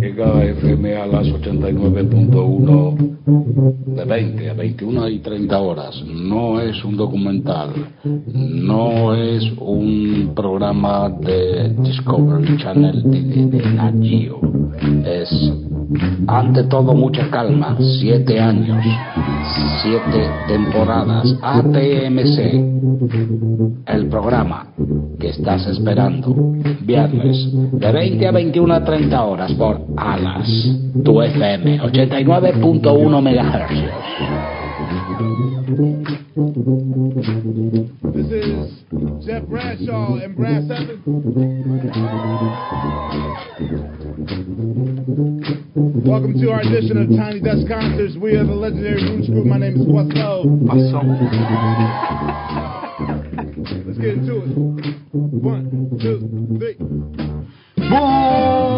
Llega FM a las 89.1 de 20 a 21 y 30 horas. No es un documental, no es un programa de Discovery Channel de, de, Nat Geo. Es ante todo mucha calma, siete años, siete temporadas, ATMC, el programa que estás esperando, viernes de 20 a 21 a 30 horas por Alas, tu FM, 89.1 MHz. This is Jeff Bradshaw and Brass 7. Welcome to our edition of Tiny Desk Concerts. We are the legendary Roots Group. My name is Poisson. Let's get into it. One, two, three. Muy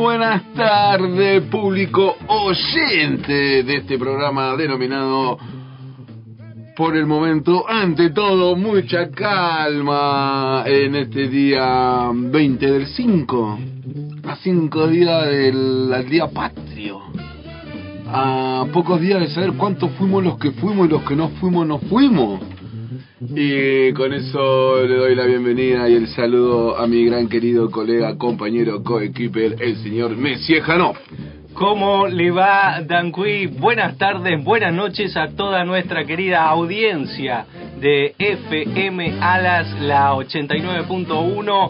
buenas tardes, público oyente de este programa denominado por el momento, ante todo, mucha calma en este día 20 del 5, a 5 días del día patrio, a pocos días de saber cuántos fuimos los que fuimos y los que no fuimos, no fuimos. Y con eso le doy la bienvenida y el saludo a mi gran querido colega, compañero, coequiper, el señor Messier Janov. ¿Cómo le va, Danqui? Buenas tardes, buenas noches a toda nuestra querida audiencia de FM Alas, la 89.1,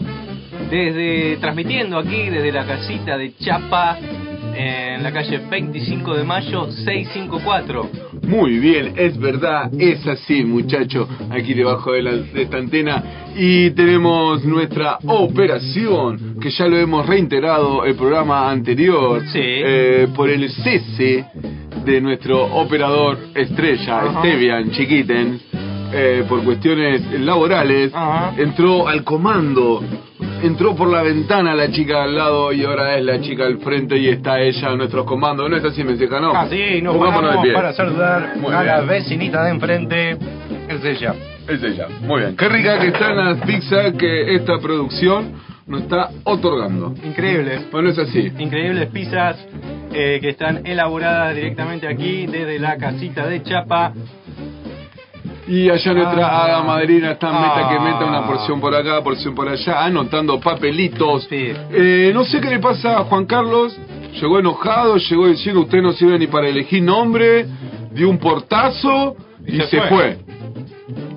desde transmitiendo aquí desde la casita de Chapa en la calle 25 de mayo 654. Muy bien, es verdad, es así, muchacho, aquí debajo de, la, de esta antena. Y tenemos nuestra operación, que ya lo hemos reiterado el programa anterior, Sí. eh, por el cese de nuestro operador estrella, Ajá. Esteban Chiquiten, eh, por cuestiones laborales, Ajá. entró al comando. Entró por la ventana la chica al lado y ahora es la chica al frente y está ella en nuestros comandos. ¿No es así, Meseja? No. Así nos de paramos pie. para saludar Muy a bien. la vecinita de enfrente, es ella. Es ella. Muy bien. Qué rica que están las pizzas que esta producción nos está otorgando. Increíble. Bueno, es así. Increíbles pizzas eh, que están elaboradas directamente aquí desde la casita de Chapa. Y allá nuestra Ah. hada madrina está meta que Ah. meta una porción por acá, porción por allá, anotando papelitos. Sí. Eh, no sé qué le pasa a Juan Carlos. Llegó enojado, llegó diciendo usted no sirve ni para elegir nombre, dio un portazo y, Y se se, fue. fue.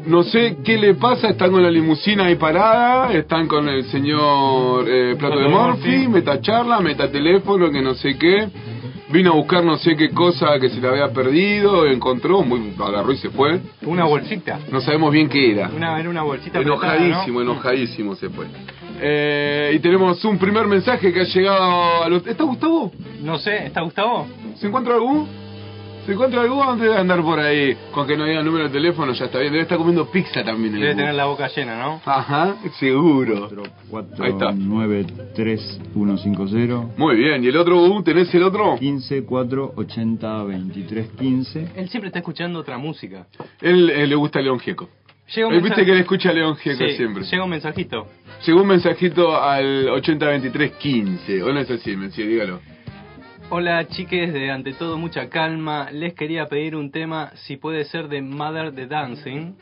No sé qué le pasa, están con la limusina ahí parada, están con el señor eh, Plato de Morphy, meta charla, meta teléfono, que no sé qué. Vino a buscar no sé qué cosa que se le había perdido, encontró, muy, agarró y se fue. Una bolsita. No sabemos bien qué era. Una, era una bolsita Enojadísimo, apretada, ¿no? enojadísimo se fue. Eh, y tenemos un primer mensaje que ha llegado a los... ¿Está Gustavo? No sé, ¿está Gustavo? ¿Se encuentra algún? ¿Se encuentra algún antes de andar por ahí? Con que no diga el número de teléfono ya está bien. Debe estar comiendo pizza también. el Debe tener la boca llena, ¿no? Ajá, seguro. Ahí está. 93150 Muy bien. ¿Y el otro Gu? ¿Tenés el otro? 15 4 80 23 15 Él siempre está escuchando otra música. Él, él le gusta León Gieco. Llega un Él viste mensaje- que él escucha a León Gieco Sí, siempre. Llega un mensajito. Llegó un mensajito al 802315. ¿O no es así, Mencía? Dígalo. Hola chiques de Ante Todo Mucha Calma, les quería pedir un tema, si puede ser de Mother the Dancing.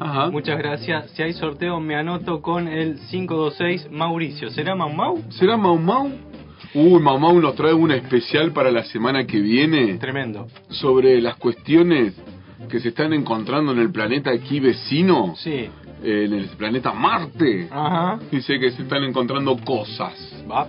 Ajá. Muchas gracias. Si hay sorteo me anoto con el 526 Mauricio. ¿Será Mau Mau? ¿Será Mau Mau? Uy, Mau Mau nos trae una especial para la semana que viene Tremendo. sobre las cuestiones que se están encontrando en el planeta aquí vecino, Sí. En el planeta Marte. Ajá. Dice que se están encontrando cosas. Va,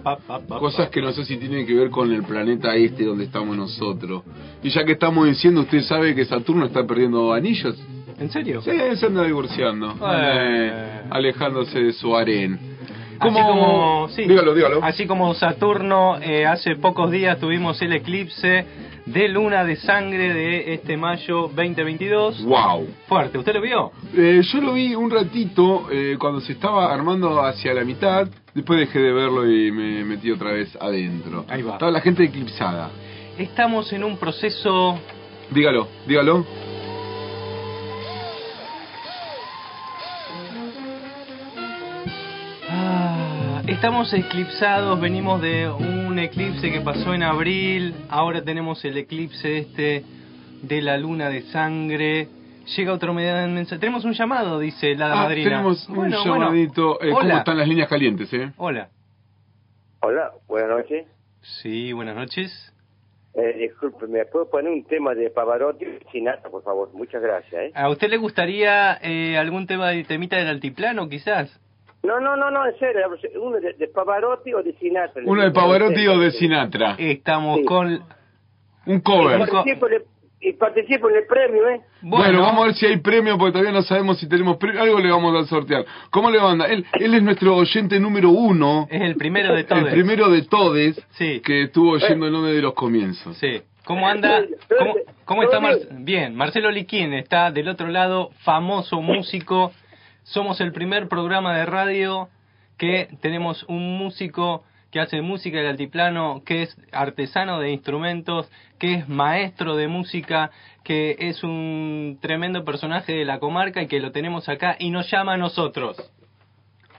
Cosas que no sé si tienen que ver con el planeta este donde estamos nosotros. Y ya que estamos diciendo, usted sabe que Saturno está perdiendo anillos. ¿En serio? Sí, se anda divorciando. Eh. eh, alejándose de su harén. Así como, sí. Dígalo, dígalo. Así como Saturno, eh, hace pocos días tuvimos el eclipse de luna de sangre de este mayo 2022. Wow. Fuerte, ¿usted lo vio? Eh, yo lo vi un ratito eh, cuando se estaba armando hacia la mitad. Después dejé de verlo y me metí otra vez adentro. Ahí va. Estaba la gente eclipsada. Estamos en un proceso Dígalo, dígalo. Estamos eclipsados, venimos de un eclipse que pasó en abril, ahora tenemos el eclipse este de la luna de sangre. Llega otro mensaje. Tenemos un llamado, dice la Ah, madrina. tenemos un Bueno, bueno. llamadito. Eh, ¿Cómo están las líneas calientes, eh? Hola. Hola, buenas noches. Sí, buenas noches. Eh, disculpe, ¿me puedo poner un tema de Pavarotti y Sinatra, por favor? Muchas gracias, ¿eh? ¿A usted le gustaría eh, algún tema de temita del altiplano, quizás? No, no, no, no, en serio, uno de, de Pavarotti o de Sinatra. Uno de Pavarotti o de Sinatra. Estamos Sí. con... Un Y cover. participo, en el- y participo en el premio, ¿eh? Bueno, vamos a ver si hay premio, porque todavía no sabemos si tenemos premio. Algo le vamos a sortear. ¿Cómo le manda? Él, él es nuestro oyente número uno. Es el primero de todos. El primero de todes Sí. que estuvo oyendo desde los comienzos. Sí. ¿Cómo anda? ¿Cómo, cómo está Mar Bien, Marcelo Liquín está del otro lado, famoso músico. Somos el primer programa de radio que tenemos un músico que hace música del altiplano, que es artesano de instrumentos, que es maestro de música, que es un tremendo personaje de la comarca y que lo tenemos acá y nos llama a nosotros.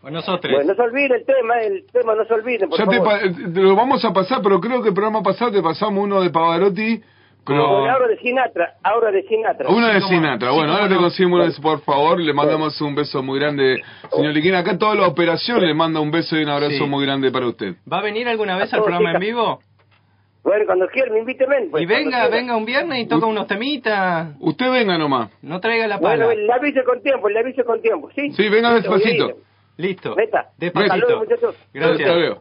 A nosotros. Bueno, no se olviden el tema, el tema no se olviden, por Ya te, favor. pa- eh, te lo vamos a pasar, pero creo que el programa pasado te pasamos uno de Pavarotti, ahora de Sinatra, ahora de Sinatra. Uno de. Sinatra. Bueno, ahora te de ese, por favor. Le mandamos un beso muy grande, señor Liquín. Acá toda la operación le manda un beso y un abrazo Sí. muy grande para usted. ¿Va a venir alguna vez al programa en vivo? Bueno, cuando quieran, invíteme. Pues, y venga, venga un viernes y toca unos temitas. Usted venga nomás. No traiga la pala. Bueno, le aviso con tiempo, le aviso con tiempo, ¿sí? Sí, venga despacito. Listo. Hasta Despacito. luego, muchachos. Gracias.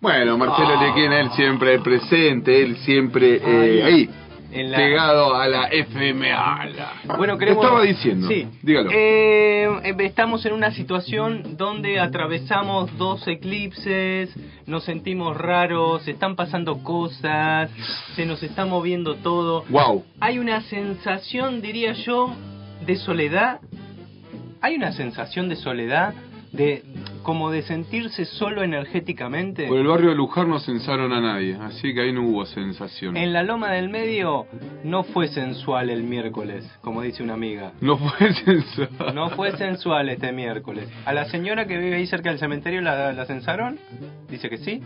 Bueno, Marcelo Ah. Liquín, él siempre presente, él siempre eh, ahí, En la- pegado a la FM Ala. Bueno, queremos... estaba diciendo? Sí. Dígalo. Eh, eh, estamos en una situación donde atravesamos dos eclipses, nos sentimos raros, están pasando cosas, se nos está moviendo todo. Wow. Hay una sensación, diría yo, de soledad. Hay una sensación de soledad, de como de sentirse solo energéticamente. Por el barrio de Luján no censaron a nadie, así que ahí no hubo sensación. En la loma del medio no fue sensual el miércoles, como dice una amiga. No fue censurado. No fue sensual este miércoles. ¿A la señora que vive ahí cerca del cementerio la, la censaron? Dice que sí.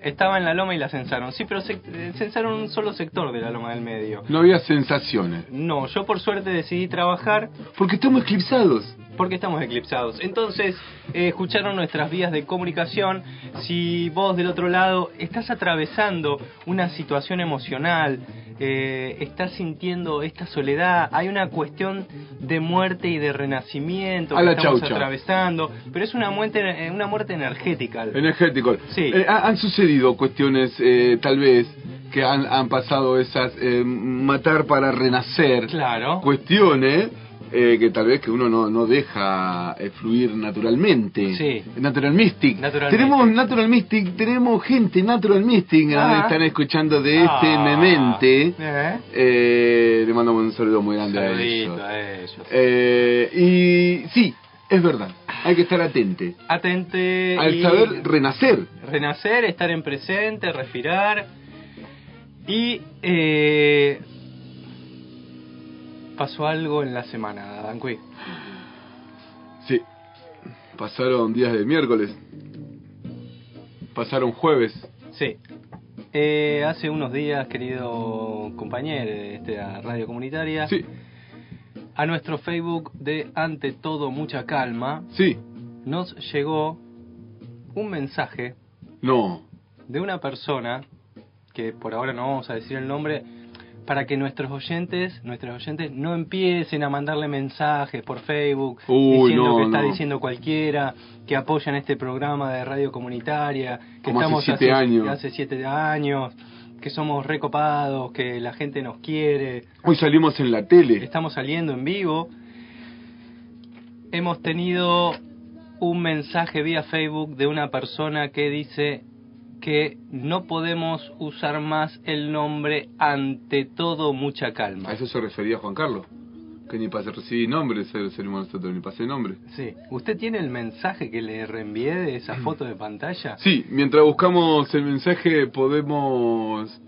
Estaba en la loma y la censaron. Sí, pero se, eh, censaron un solo sector de la loma del medio. No había sensaciones. No, yo por suerte decidí trabajar Porque estamos eclipsados. Porque estamos eclipsados. Entonces, eh, escucharon nuestras vías de comunicación. Si vos del otro lado estás atravesando una situación emocional, eh, estás sintiendo esta soledad, hay una cuestión de muerte y de renacimiento que estamos chaucha. atravesando, pero es una muerte, eh, una muerte energética. Energético. Sí. Eh, ha- han sucedido cuestiones, eh, tal vez, que han, han pasado esas, matar para renacer. Claro. Cuestiones eh, que tal vez que uno no, no deja eh, fluir naturalmente. Sí. Natural Mystic. Natural tenemos Mystic. Natural Mystic, tenemos gente Natural Mystic, Ah. están escuchando de este Ah. memente. Eh. Eh, le mandamos un saludo muy grande a Saludito ellos. a ellos. Eh, y sí, es verdad, hay que estar atente. Atente Al y- saber renacer. renacer, estar en presente, respirar y eh, pasó algo en la semana, Danqui. Sí. Pasaron días de miércoles. Pasaron jueves. Sí. Eh, hace unos días, querido compañero de esta radio comunitaria, Sí, a nuestro Facebook de Ante Todo Mucha Calma, sí. nos llegó un mensaje No. de una persona, que por ahora no vamos a decir el nombre, para que nuestros oyentes, nuestros oyentes no empiecen a mandarle mensajes por Facebook Uy, diciendo no, que está no. diciendo cualquiera, que apoyan este programa de radio comunitaria, que Como hace estamos siete años. hace siete años, que somos recopados, que la gente nos quiere, Hoy salimos en la tele. estamos saliendo en vivo. Hemos tenido un mensaje vía Facebook de una persona que dice que no podemos usar más el nombre ante todo mucha calma. A eso se refería Juan Carlos. Que ni para recibir nombre se salimos nosotros, ni pase nombre. Sí. ¿Usted tiene el mensaje que le reenvié de esa foto de pantalla? Sí, mientras buscamos el mensaje podemos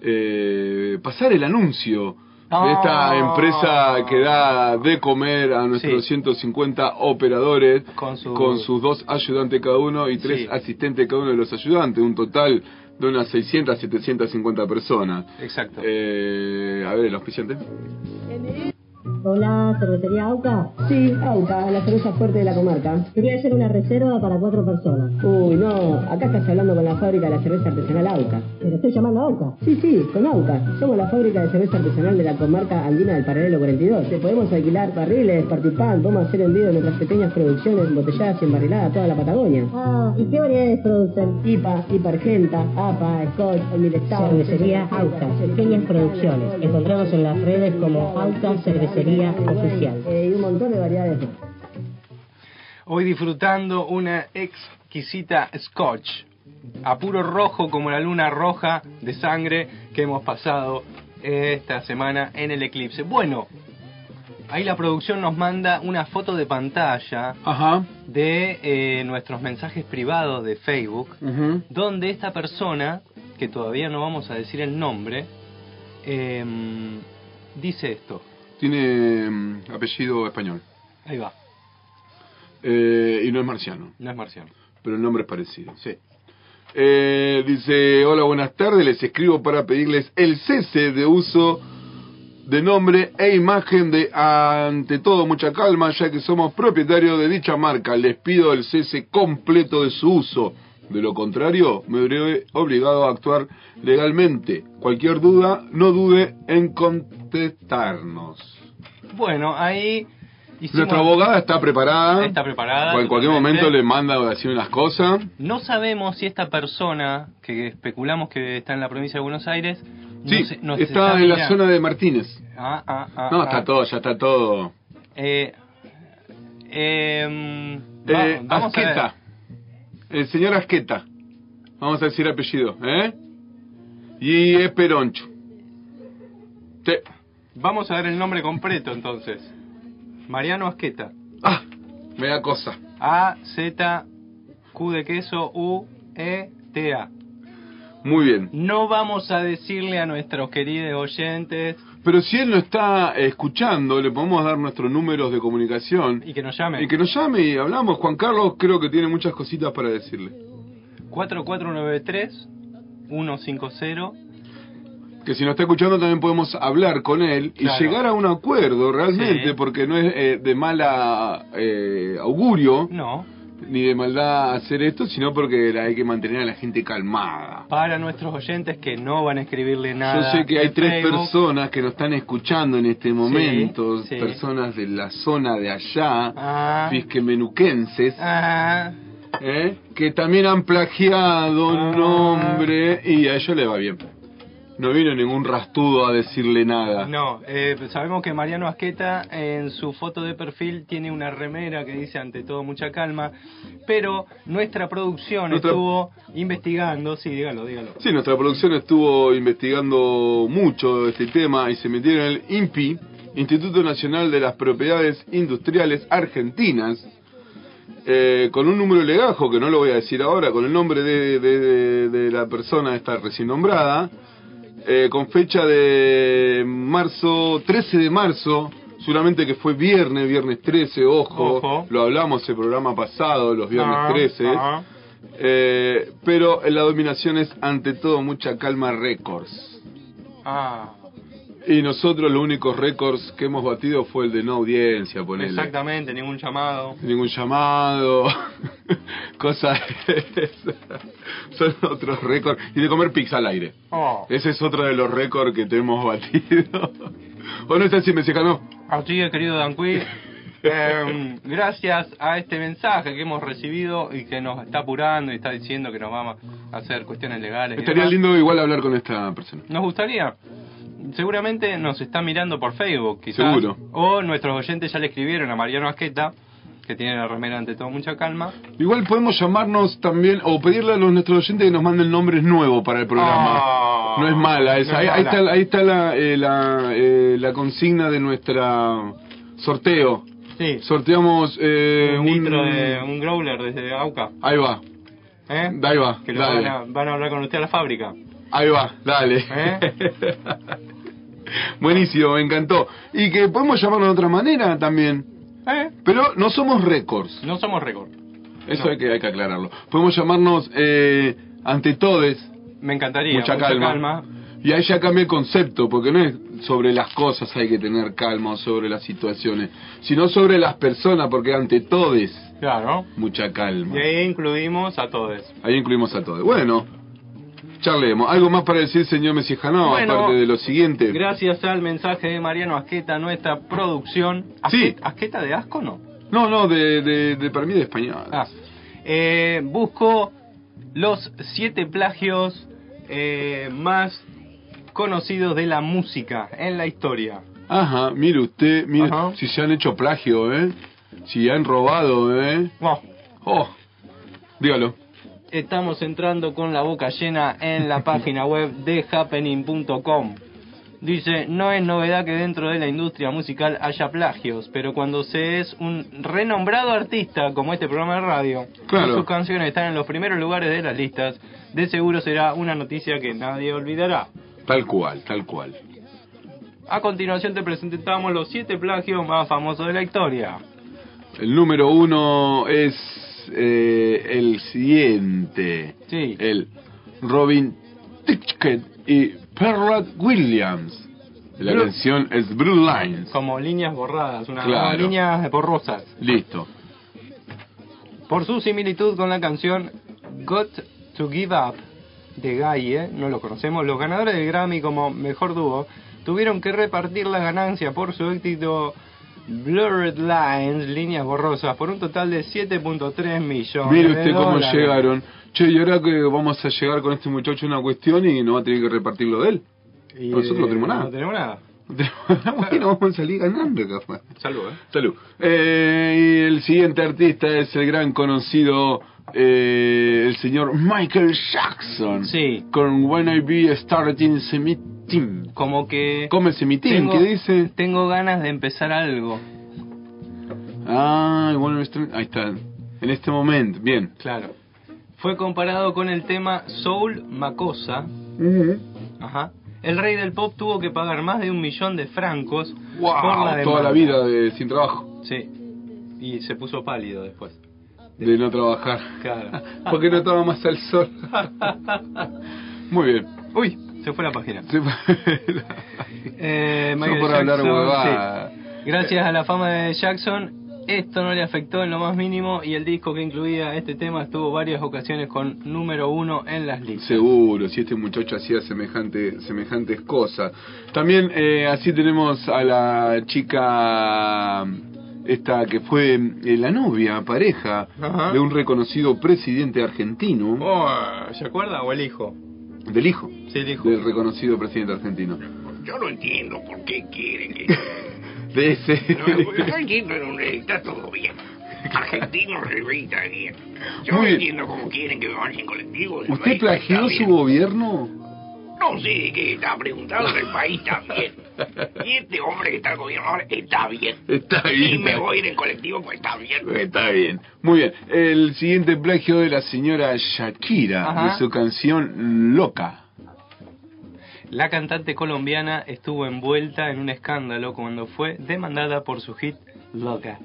eh, pasar el anuncio de esta Ah. empresa que da de comer a nuestros Sí. 150 operadores Con su- con sus dos ayudantes cada uno y tres Sí. asistentes cada uno de los ayudantes, un total de unas 600, 750 personas. Exacto. Eh, a ver, el auspiciante. Hola, ¿cervecería AUCA? Sí, AUCA, la cerveza fuerte de la comarca. Quería hacer una reserva para cuatro personas. Uy, no, acá estás hablando con la fábrica de la cerveza artesanal AUCA. ¿Pero estoy llamando a AUCA? Sí, sí, con AUCA. Somos la fábrica de cerveza artesanal de la comarca andina del Paralelo 42. Te podemos alquilar barriles, participar, podemos hacer envío de nuestras pequeñas producciones embotelladas y embarriladas a toda la Patagonia. Ah, ¿y qué variedades producen? IPA, IPA Argenta, APA, Scotch, Estado. Cervecería AUCA, pequeñas producciones. Encontramos en las redes como AUCA Cervecería Oficial. y un montón de variedades más. Hoy disfrutando una exquisita scotch a puro rojo como la luna roja de sangre que hemos pasado esta semana en el eclipse. Bueno, ahí la producción nos manda una foto de pantalla Ajá. de eh, nuestros mensajes privados de Facebook, donde esta persona, que todavía no vamos a decir el nombre, em, dice esto. Tiene mm, apellido español. Ahí va, Eh, y no es marciano, no es marciano. pero el nombre es parecido. Sí. Eh, dice, hola, buenas tardes, les escribo para pedirles el cese de uso de nombre e imagen de ante todo mucha calma, ya que somos propietarios de dicha marca. Les pido el cese completo de su uso. De lo contrario, me veré obligado a actuar legalmente. Cualquier duda, no dude en contestarnos. Bueno, ahí hicimos... Nuestra abogada está preparada. Está preparada, En cualquier momento le manda a decir unas cosas. No sabemos si esta persona, que especulamos que está en la provincia de Buenos Aires, Sí, nos está en la zona de Martínez. Ah, ah, ah, No, está todo, ya está todo. Eh, em, va- Eh, vamos a ver. Asqueta. El señor Asqueta. Vamos a decir apellido, ¿eh? Y es Peroncho. Te- Vamos a ver el nombre completo entonces. Mariano Asqueta. Ah, me da cosa. A Z Q de queso U E T A. Muy bien. No vamos a decirle a nuestros queridos oyentes Pero si él no está escuchando, le podemos dar nuestros números de comunicación. y que nos llamen. Y que nos llame y hablamos. Juan Carlos creo que tiene muchas cositas para decirle. 4493 150 Que si nos está escuchando también podemos hablar con él y Claro. llegar a un acuerdo realmente, Sí. porque no es eh, de mala eh, augurio No, ni de maldad hacer esto, sino porque hay que mantener a la gente calmada. para nuestros oyentes que no van a escribirle nada. Yo sé que hay tres personas que nos están escuchando en este momento, sí. personas de la zona de allá, Ah, fisquemenuquenses, ah, ¿eh? que también han plagiado Ah. nombre y a ellos les va bien. No vino ningún rastudo a decirle nada. no, eh, sabemos que Mariano Asqueta en su foto de perfil tiene una remera que dice ante todo mucha calma, pero nuestra producción Nuestra- estuvo investigando, sí, dígalo, dígalo. Sí, nuestra producción estuvo investigando mucho este tema y se metieron en el INPI, Instituto Nacional de las Propiedades Industriales Argentinas, eh, con un número legajo, que no lo voy a decir ahora, con el nombre de, de- de- de la persona esta recién nombrada, eh, con fecha de marzo, 13 de marzo, seguramente que fue viernes, viernes 13, ojo, Ojo. lo hablamos el programa pasado, los viernes Ah, 13, ah. eh, pero la dominación es ante todo mucha calma récords. Ah, Y nosotros los únicos récords que hemos batido fue el de no audiencia, ponele. exactamente, ningún llamado. Ningún llamado, cosas. Son otros récords. Y de comer pizza al aire. Oh, Ese es otro de los récords que te hemos batido. ¿O no es así, mexicano? así es, querido Danqui. Em, gracias a este mensaje que hemos recibido y que nos está apurando y está diciendo que nos vamos a hacer cuestiones legales. Estaría lindo igual hablar con esta persona. Nos gustaría. Seguramente nos está mirando por Facebook, quizás. Seguro. O nuestros oyentes ya le escribieron a Mariano Asqueta, que tiene la remera ante todo mucha calma. Igual podemos llamarnos también, o pedirle a los nuestros oyentes que nos manden nombres nuevos para el programa. Ah, no es mala esa. no ahí, es ahí mala. está, ahí está la, eh, la, eh, la consigna de nuestra sorteo. Sí. Sorteamos eh, un litro de un growler desde Auca. Ahí va, ¿eh? ahí va, Que lo van a, van a hablar con usted a la fábrica. Ahí va, dale. ¿Eh? Buenísimo, me encantó. Y que podemos llamarlo de otra manera también. ¿Eh? Pero no somos récords. No somos récord. Eso No. hay, que, hay que aclararlo. Podemos llamarnos eh, ante todes, Me encantaría. mucha, calma. Y ahí ya cambia el concepto, porque no es sobre las cosas hay que tener calma o sobre las situaciones, sino sobre las personas, porque ante todes, Claro. mucha calma. Y ahí incluimos a todos. Ahí incluimos a todos. Bueno, charlemos. ¿Algo más para decir, señor Messijano, Bueno, aparte de lo siguiente? Gracias al mensaje de Mariano Asqueta, nuestra producción. Sí. ¿Asqueta, ¿Asqueta de asco no? No, no, de, de, de para mí de español. Ah. Eh, busco los siete plagios eh, más conocidos de la música en la historia. Ajá, mire usted, mire, Ajá. si se han hecho plagio, ¿eh? Si han robado, ¿eh? Oh, dígalo. Estamos entrando con la boca llena en la página web de happening.com. Dice, no es novedad que dentro de la industria musical haya plagios, pero cuando se es un renombrado artista como este programa de radio, Claro. y sus canciones están en los primeros lugares de las listas, de seguro será una noticia que nadie olvidará. Tal cual, tal cual. A continuación te presentamos los siete plagios más famosos de la historia. El número uno es eh, el siguiente. Sí. El Robin Tichket y Perrot Williams. La Blue- canción es Blue Lines. Como líneas borradas, una, Claro. líneas borrosas. Listo. Por su similitud con la canción Got to Give Up de Gaye, no lo conocemos, los ganadores del Grammy como mejor dúo tuvieron que repartir la ganancia por su éxito Blurred Lines, líneas borrosas, por un total de 7.3 millones. Mire de usted cómo dólares. llegaron. Che, y ahora que vamos a llegar con este muchacho a una cuestión y no va a tener que repartirlo de él. Y, Nosotros no tenemos nada. No tenemos nada. bueno, vamos a salir ganando, capaz. Salud, ¿eh? Salud. Eh, y el siguiente artista es el gran conocido, eh, el señor Michael Jackson. Sí. Con When I Be Starting Semitin. Como que... Come Semitin, tengo, ¿qué dice? Tengo ganas de empezar algo. Ah, bueno, ahí está. En este momento, bien. Claro. Fue comparado con el tema Soul Makosa. Ajá. El rey del pop tuvo que pagar más de un millón de francos por la Wow, toda la vida de, sin trabajo, Sí. Y se puso pálido después. De no trabajar. Claro. Porque no estaba más al sol. Muy bien. Uy, se fue la página. Sí, Eh, No Michael por hablar Jackson, sí. Gracias a la fama de Jackson, esto no le afectó en lo más mínimo y el disco que incluía este tema estuvo varias ocasiones con número uno en las listas. Seguro, si este muchacho hacía semejante, semejantes cosas. También eh, así tenemos a la chica esta que fue eh, la novia, pareja Ajá. de un reconocido presidente argentino, Oh, ¿Se acuerda? ¿O el hijo? del hijo Sí, el hijo. del reconocido presidente argentino. Yo no entiendo por qué quieren que... De ese. No, yo entiendo en donde está todo bien. Argentino revista bien. Yo no entiendo cómo quieren que me vayan colectivo. ¿Usted plagió su bien. gobierno? No sé de qué está preguntando del país también. Y este hombre que está al gobierno ahora está bien. Está Y bien. me voy a ir en colectivo, pues está bien. Está bien. Muy bien. El siguiente plagio de la señora Shakira, Ajá. de su canción Loca. La cantante colombiana estuvo envuelta en un escándalo cuando fue demandada por su hit Loca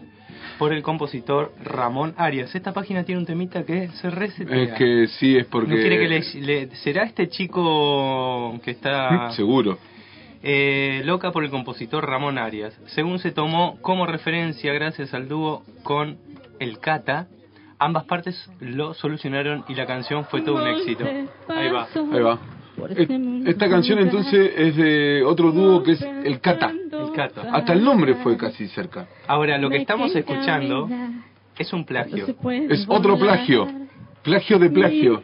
por el compositor Ramón Arias. Esta página tiene un temita que se resetea. Es que sí, es porque... ¿No quiere que le, le- ¿Será este chico que está Seguro. eh, loca por el compositor Ramón Arias? Según se tomó como referencia gracias al dúo con El Cata, ambas partes lo solucionaron y la canción fue todo un éxito. Ahí va. Ahí va. Es- Esta canción entonces es de otro dúo que es El Cata. El Cata. Hasta el nombre fue casi cerca. Ahora, lo que estamos escuchando es un plagio. Es otro plagio. Plagio de plagio.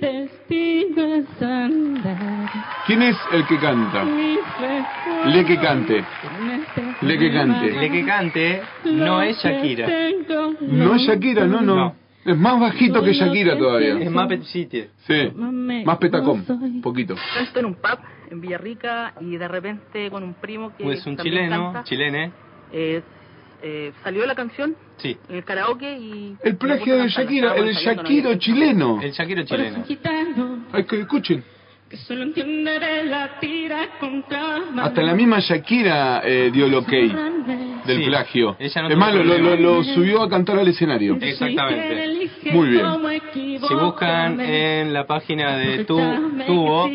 ¿Quién es el que canta? Le que cante. Le que cante. El que cante no es Shakira, No es Shakira, no, no. Es más bajito que Shakira es todavía. Muppet City. Sí. Más petacón. Un poquito. Estoy en un pub en Villarrica y de repente con un primo que Pues un chileno, canta, chilene, eh, eh, salió la canción sí, en el karaoke y... El plagio de Shakira, el Shakiro chileno. el Shakiro chileno. Hay que escuchen. Que solo entiende la tira contra Hasta la misma Shakira eh, dio el ok del Sí, plagio. ella no es tuvo más, lo, lo- lo subió a cantar al escenario. Exactamente. Muy bien. Si buscan en la página de tu, Tubo,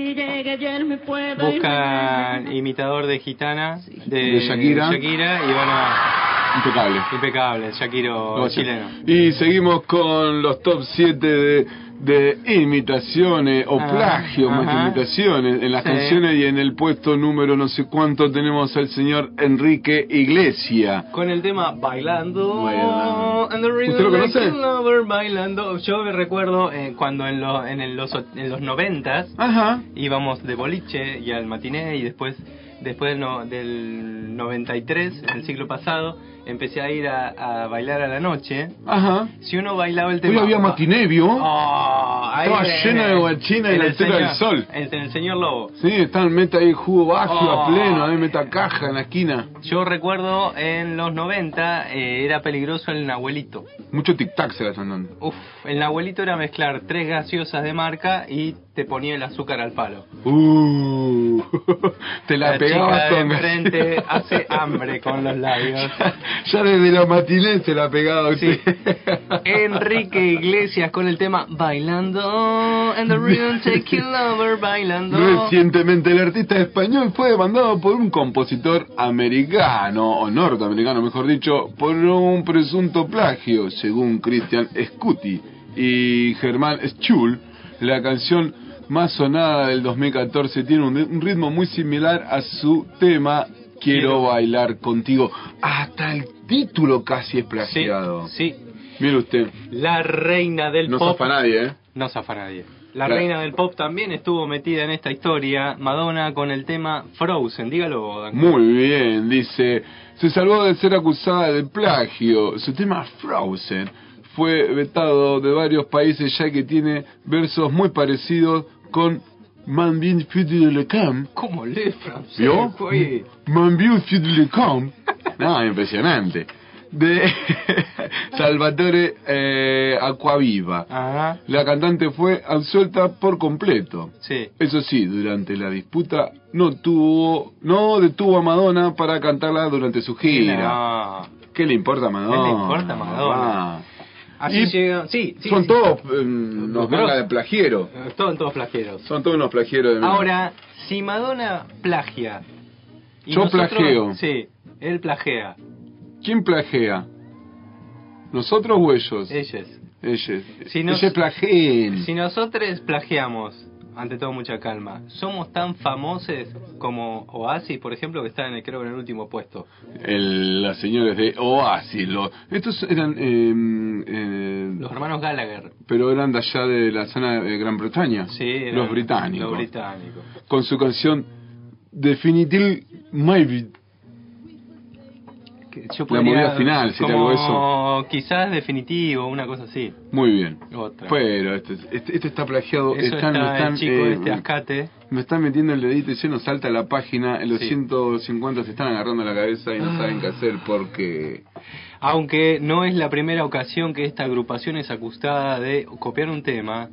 buscan imitador de gitana de, De Shakira. y van a... Impecable. Impecable, Shakiro Gracias. chileno. Y seguimos con los top 7 de, de imitaciones o Ah, más que ajá. imitaciones en las Sí. canciones y en el puesto número no sé cuánto tenemos al señor Enrique Iglesia. Con el tema Bailando. Bailando. and the ¿Usted lo conoce? lover bailando. Yo me recuerdo eh, cuando en, los en, el- los, en los noventas Ajá. íbamos de boliche y al matiné y después después no, del 93, el siglo pasado, empecé a ir a, a bailar a la noche. Ajá. Si uno bailaba el Hoy tema... había matiné, ¿vio? Oh, ahí Estaba en- lleno de guachina y en la el altura del sol. En, en el señor Lobo. Sí, el meta ahí jugo bajo Oh. a pleno, ahí meta caja en la esquina. Yo recuerdo en los 90 eh, era peligroso el Nahuelito. Mucho tic-tac se la están dando. Uf, el Nahuelito era mezclar tres gaseosas de marca y te ponía el azúcar al palo. Uh, te la, La chica de enfrente hace hambre con los labios. ya desde la matiné se la pegaba usted. Enrique Iglesias con el tema Bailando and the take you lover bailando. Recientemente el artista español fue demandado por un compositor americano, o norteamericano mejor dicho, por un presunto plagio, según Christian Scuti y Germán Schul. La canción más sonada del 2014 tiene un, un ritmo muy similar a su tema Quiero, bailar contigo. Hasta el título casi es plagiado. Sí, Mire usted, la reina del no pop. zafa nadie, ¿eh? No zafa nadie. La Claro. reina del pop también estuvo metida en esta historia. Madonna con el tema Frozen. Dígalo, Dan. Muy bien, dice, se salvó de ser acusada de plagio. Su tema Frozen fue vetado de varios países ya que tiene versos muy parecidos con Man bien de le camp. ¿Cómo lee francés? ¿Vio? Man bien de le camp. No, impresionante. De Salvatore eh, Acquaviva. Ajá, La cantante fue absuelta por completo. sí. Eso sí, durante la disputa no tuvo, no detuvo a Madonna para cantarla durante su gira. No. ¿Qué le importa a Madonna? ¿Qué le importa a Madonna? mamá? Así Y llega. Sí, sí. Son sí. todos eh, unos Pero- mangas de plagiero. Eh, Todos, todos flagieros. Son todos unos plagieros de. Ahora, si Madonna plagia. y Yo nosotros- plagio. Sí, él plagia. ¿Quién plagia? ¿Nosotros o ellos? Ellos. Ellos. Si nos- Ellos plagien. Si nosotros plagiamos, ante todo mucha calma, somos tan famosos como Oasis, por ejemplo, que están en el, creo en el último puesto. El- las señores de Oasis. Los, estos eran... eh, eh, Los hermanos Gallagher. pero eran de allá de la zona de Gran Bretaña. Sí, eran los británicos. Los británicos. con su canción Definitive Maybe. Que yo La movida final, sería como algo Quizás definitivo, una cosa así. Muy bien. Otra. Pero este, este, este está plagiado. Eso están, está están, el chico eh, este Ascate. Me están metiendo el dedito y se nos salta la página. Los Sí. 150 se están agarrando la cabeza y no Ah. saben qué hacer porque. Aunque no es la primera ocasión que esta agrupación es acusada de copiar un tema,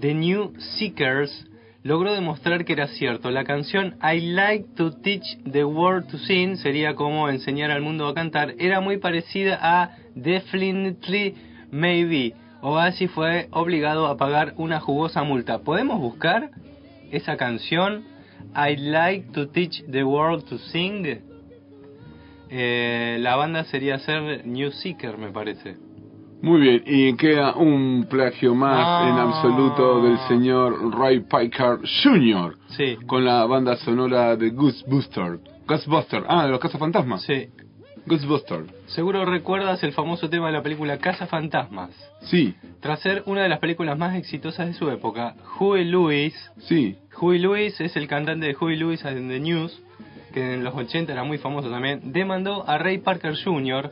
The New Seekers logró demostrar que era cierto. La canción I Like to Teach the World to Sing, sería como enseñar al mundo a cantar, era muy parecida a Definitely Maybe. Oasis fue obligado a pagar una jugosa multa. ¿Podemos buscar esa canción I Like to Teach the World to Sing? Eh, la banda sería ser New Seeker, me parece. Muy bien, y queda un plagio más Ah. en absoluto del señor Ray Piker Jr. Sí. con la banda sonora de Ghostbuster. Ghostbuster, ah, de los cazafantasmas. Sí. Ghostbuster. Seguro recuerdas el famoso tema de la película Casa Fantasmas. Sí, Tras ser una de las películas más exitosas de su época, Huey Lewis, sí. Huey Lewis es el cantante de Huey Lewis and the News, que en los 80 era muy famoso también, demandó a Ray Parker Jr.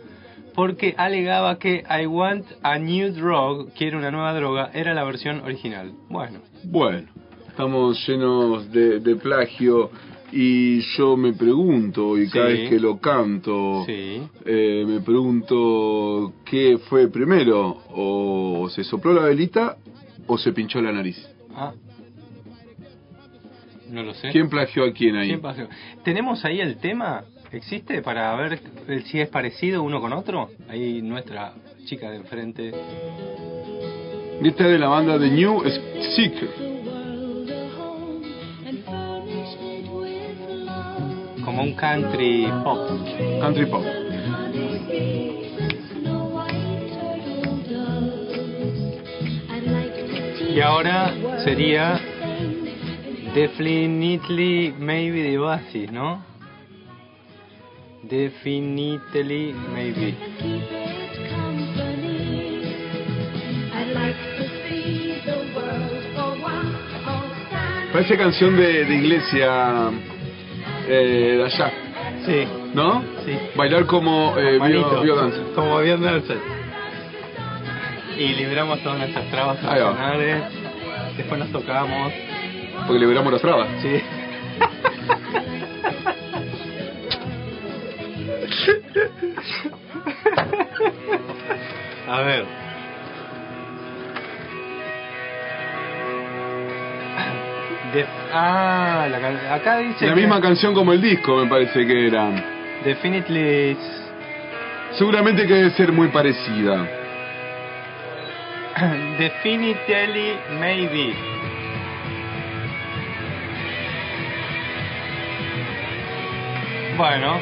porque alegaba que I Want a New Drug, quiere una nueva droga, era la versión original. Bueno, Bueno, estamos llenos de, de plagio y yo me pregunto, y cada Sí. vez que lo canto, sí. eh, me pregunto qué fue primero, o se sopló la velita o se pinchó la nariz. Ah, No lo sé. ¿Quién plagió a quién ahí? ¿Quién plagió? ¿Tenemos ahí el tema? ¿Existe para ver si es parecido uno con otro? Ahí nuestra chica de enfrente. Esta es de la banda de New Seeker. Como un country pop. Country pop. Y ahora sería Definitely Maybe de Oasis, ¿no? Definitely Maybe. Parece canción de, de iglesia eh, de allá. Sí. ¿No? Sí. Bailar como eh, Manito, bio, biodanza. Como biodanza. Y libramos todas nuestras trabas Ahí va. emocionales. Después nos tocamos. Porque liberamos las trabas. Sí. A ver. Ah, la can- acá dice La que- misma canción como el disco, me parece que era. Definitely Seguramente que debe ser muy parecida. Definitely maybe. Bueno,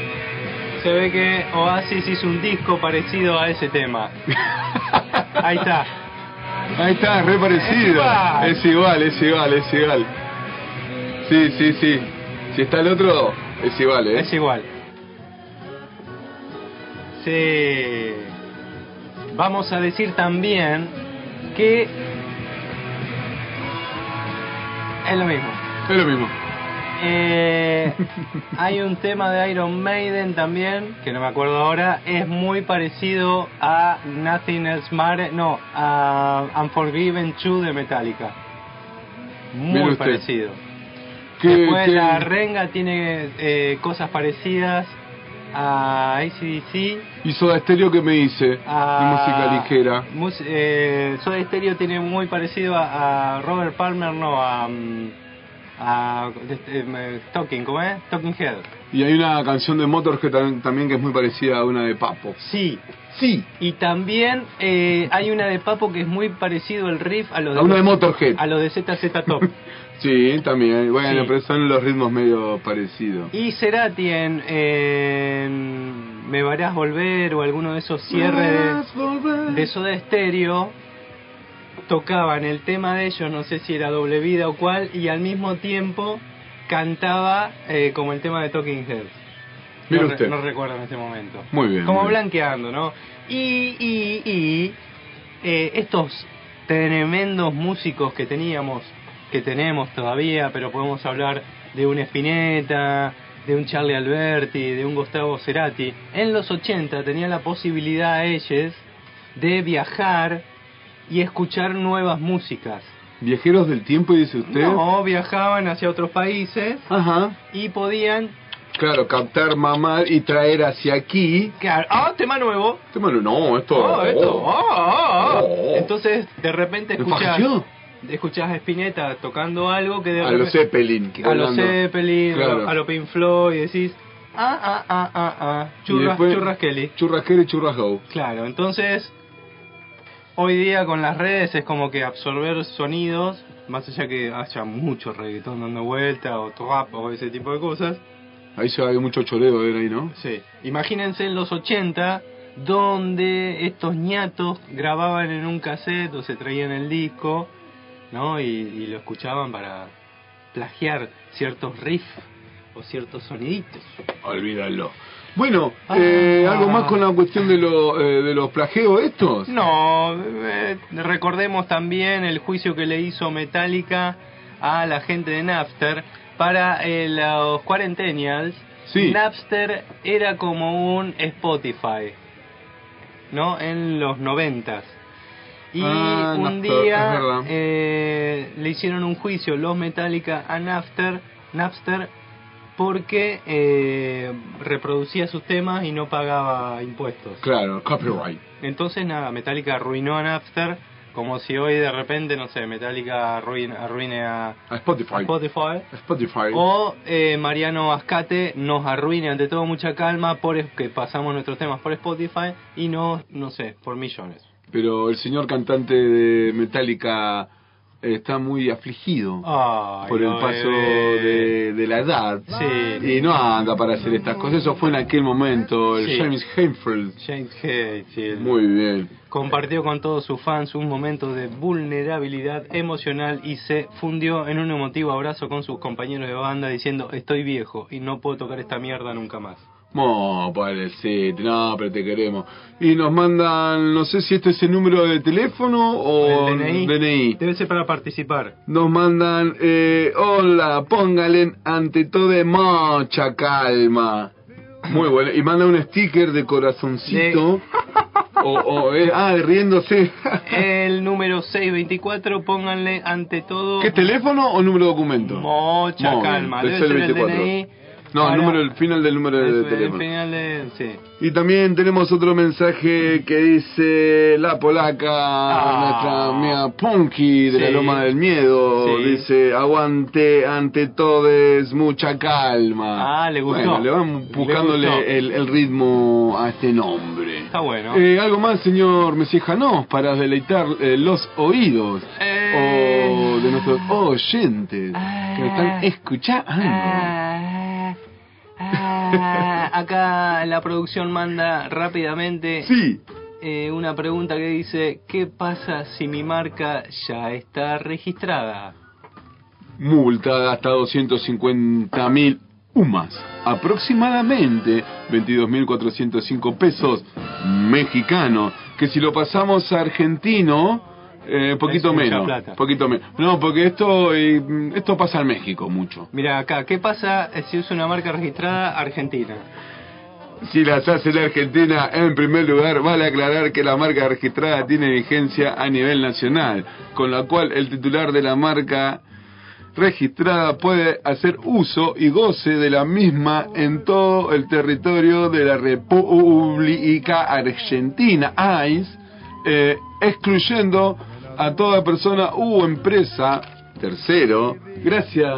se ve que Oasis hizo un disco parecido a ese tema. Ahí está. Ahí está, re parecido. Es igual. Es igual, es igual, es igual. Sí, sí, sí. Si está el otro, es igual, ¿eh? Es igual. Sí. Vamos a decir también que es lo mismo. Es lo mismo. Eh, hay un tema de Iron Maiden también, que no me acuerdo ahora, es muy parecido a Nothing Else Matters, no, a Unforgiven 2 de Metallica. Muy parecido. ¿Qué- Después qué- la renga tiene eh, cosas parecidas a ACDC. ¿Y Soda Stereo qué me dice? a De música ligera. mus- eh, Soda Stereo tiene muy parecido a, a Robert Palmer, no, a... mm, a eh, Talking, ¿cómo es? Talking Head. Y hay una canción de Motorhead tam- también que es muy parecida a una de Papo. Sí. Sí. Y también eh, hay una de Papo que es muy parecido el riff a lo de, A una de Motorhead. a lo de ZZ Top. Sí, también. Bueno, Sí. pero son los ritmos medio parecidos. y Cerati en, en Me Varás Volver o alguno de esos cierres de, de Soda Stereo tocaban el tema de ellos, no sé si era Doble Vida o cuál, y al mismo tiempo cantaba eh, como el tema de Talking Heads. No, re- usted. no recuerdo en este momento. Muy bien. Como muy bien. blanqueando, ¿no? Y, y, y eh, estos tremendos músicos que teníamos, que tenemos todavía, pero podemos hablar de un Spinetta, de un Charlie Alberti, de un Gustavo Cerati, en los 80 tenían la posibilidad ellos de viajar y escuchar nuevas músicas. Viajeros del tiempo, dice usted. No, viajaban hacia otros países Ajá. y podían... Claro, captar, mamar y traer hacia aquí. Claro, ¡Ah, tema nuevo! Mano, no, esto. Oh, esto, oh, oh, oh. Entonces, de repente ¿Me escuchás, escuchás a Spinetta tocando algo que de A los Zeppelin. a los. Zeppelin, Claro. a los Pink Floyd, y decís, ah, ah, ah, ah, ah, Y churras, después- churras Kelly. Churrasquero y churrasco. Claro, entonces, hoy día con las redes es como que absorber sonidos, más allá que haya mucho reggaetón dando vuelta, o trap, o ese tipo de cosas, Ahí se hay mucho choreo ver ahí, ¿no? Sí. Imagínense en los 80, donde estos ñatos grababan en un cassette o se traían el disco, ¿no? Y, y lo escuchaban para plagiar ciertos riffs o ciertos soniditos. Olvídalo. Bueno, eh, Ah. ¿algo más con la cuestión de, lo, eh, de los plagios estos? No, eh, recordemos también el juicio que le hizo Metallica a la gente de Napster. Para eh, los Quarentennials, Sí. Napster era como un Spotify, ¿no? En los noventas. Y Ah, un Napster, día eh, le hicieron un juicio los Metallica a Napster, Napster porque eh, reproducía sus temas y no pagaba impuestos. Claro, copyright. Entonces nada, Metallica arruinó a Napster Como si hoy de repente, no sé, Metallica arruine, arruine a, A Spotify. a Spotify. Spotify. O eh, Mariano Ascate nos arruine ante todo mucha calma por que pasamos nuestros temas por Spotify y no, no sé, por millones. Pero el señor cantante de Metallica está muy afligido Ay, por el no, paso de, de la edad. Sí. Y no anda para hacer estas cosas. Eso fue en aquel momento. El Sí. James Heinfeld. James Hetfield Muy bien. compartió con todos sus fans un momento de vulnerabilidad emocional y se fundió en un emotivo abrazo con sus compañeros de banda diciendo estoy viejo y no puedo tocar esta mierda nunca más. No, padrecito, no, pero te queremos. Y nos mandan, no sé si este es el número de teléfono o El DNI. DNI. Debe ser para participar. Nos mandan, eh, hola, póngale ante todo mucha calma. Muy bueno. Y manda un sticker de corazoncito. o, o, eh, ah, riéndose. El número 624, pónganle ante todo ¿Qué teléfono o número de documento? mucha Móvil, calma. Debe ser el 024. DNI. No, el número, el final del número de, teléfono. final de- sí. Y también tenemos otro mensaje que dice la polaca, Ah. nuestra amiga Punky de la. Loma del Miedo. Sí. Dice, aguante ante todos, mucha calma. Ah, le gustó. Bueno, le van Le buscándole el, el ritmo a este nombre. Está bueno. Eh, ¿Algo más, señor Mesías Janós, para deleitar eh, los oídos Eh. o de nuestros oyentes que están escuchando? Acá la producción manda rápidamente Sí. eh, una pregunta que dice, ¿qué pasa si mi marca ya está registrada? multa hasta 250 mil UMAS, aproximadamente 22.405 pesos mexicanos, que si lo pasamos a argentino, eh, poquito menos, poquito menos. No, porque esto eh, esto pasa en México mucho. Mira acá, ¿qué pasa si usa una marca registrada argentina? Si las hace la Argentina, en primer lugar, vale aclarar que la marca registrada tiene vigencia a nivel nacional, con la cual el titular de la marca registrada puede hacer uso y goce de la misma en todo el territorio de la República Argentina, AIS, eh, excluyendo a toda persona u empresa, tercero, gracias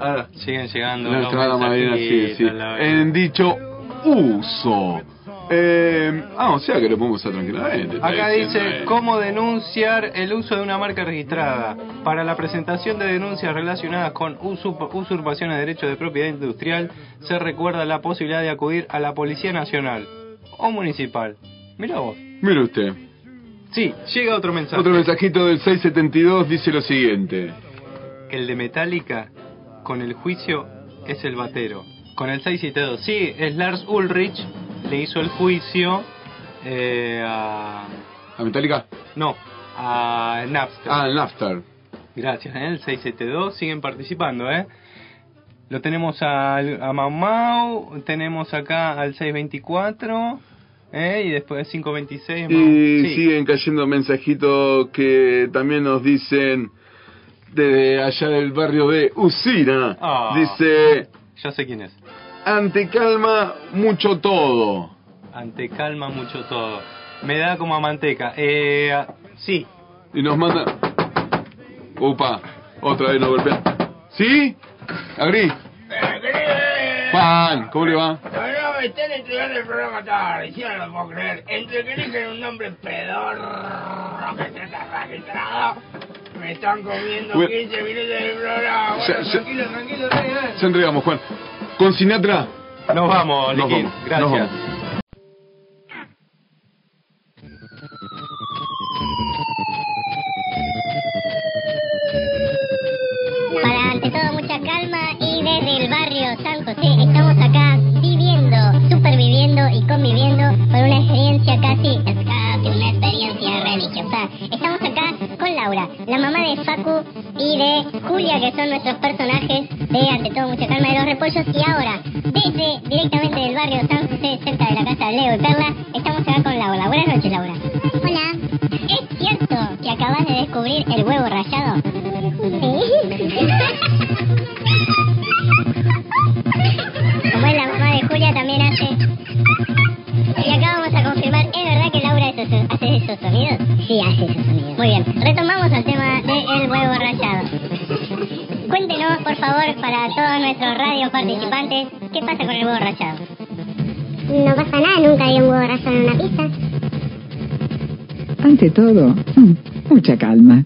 a Siguen llegando nuestra sí, sí, en dicho uso. Eh, ah, o sea que lo podemos usar tranquilamente. Acá dice cómo denunciar el uso de una marca registrada. Para la presentación de denuncias relacionadas con usurpación de derechos de propiedad industrial, se recuerda la posibilidad de acudir a la Policía Nacional o Municipal. Mira vos. Mire usted. Sí, llega otro mensaje. Otro mensajito del 672 dice lo siguiente. El de Metallica, con el juicio, es el batero. Con el 672. Sí, es Lars Ulrich, le hizo el juicio eh, a... ¿A Metallica? No, a Napster. Ah, el Naftar. Gracias, ¿eh? el 672, siguen participando, ¿eh? Lo tenemos al- a, Mau Mau, tenemos acá al 624, ¿eh? Y después 526. Mau. Y Sí. siguen cayendo mensajitos que también nos dicen desde allá del barrio de Usina. Ah. Dice, Ya sé quién es. ante calma, mucho todo. Ante calma mucho todo. Me da como a manteca. Eh, sí. Y nos manda... Upa, otra vez nos golpea. ¿Sí? Abrí. Juan, ¿cómo le va? Están entregando el programa tarde, yo no lo puedo creer. Entre que eligen un nombre pedorro que se está registrado, me están comiendo Bueno. 15 minutos del programa. Bueno, tranquilo, tranquilo, tranquilo. Se entregamos, Juan. Con Sinatra. Nos vamos, Nos Gracias. vamos. Para ante todo mucha calma y desde el barrio San José estamos acá y conviviendo con una experiencia casi, casi una experiencia religiosa. Estamos acá con Laura, la mamá de Facu y de Julia que son nuestros personajes de ante todo mucha calma de los repollos y ahora desde directamente del barrio San José cerca de la casa de Leo y Perla estamos acá con Laura. Buenas noches Laura. Hola. ¿Es cierto que acabas de descubrir el huevo rallado? Como es la mamá de Julia también hace. Y acá vamos a confirmar, ¿es verdad que Laura hace esos, hace esos sonidos? Sí, hace esos sonidos. Muy bien, retomamos el tema del huevo rallado. Cuéntenos, por favor, para todos nuestros radio participantes, ¿qué pasa con el huevo rallado? No pasa nada, nunca hay un huevo rallado en una pizza. Ante todo, mm, mucha calma.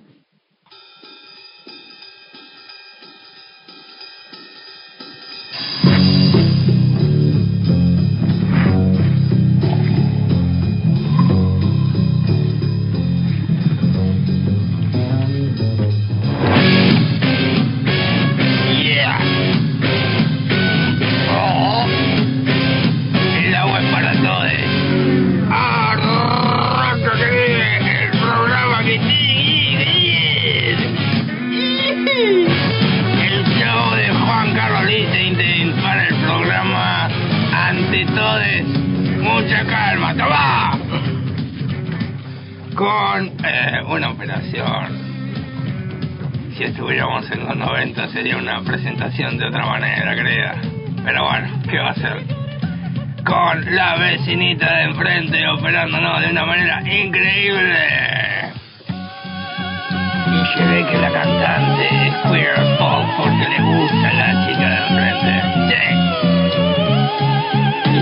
Queer fuck porque le gusta a la chica de enfrente. Sí.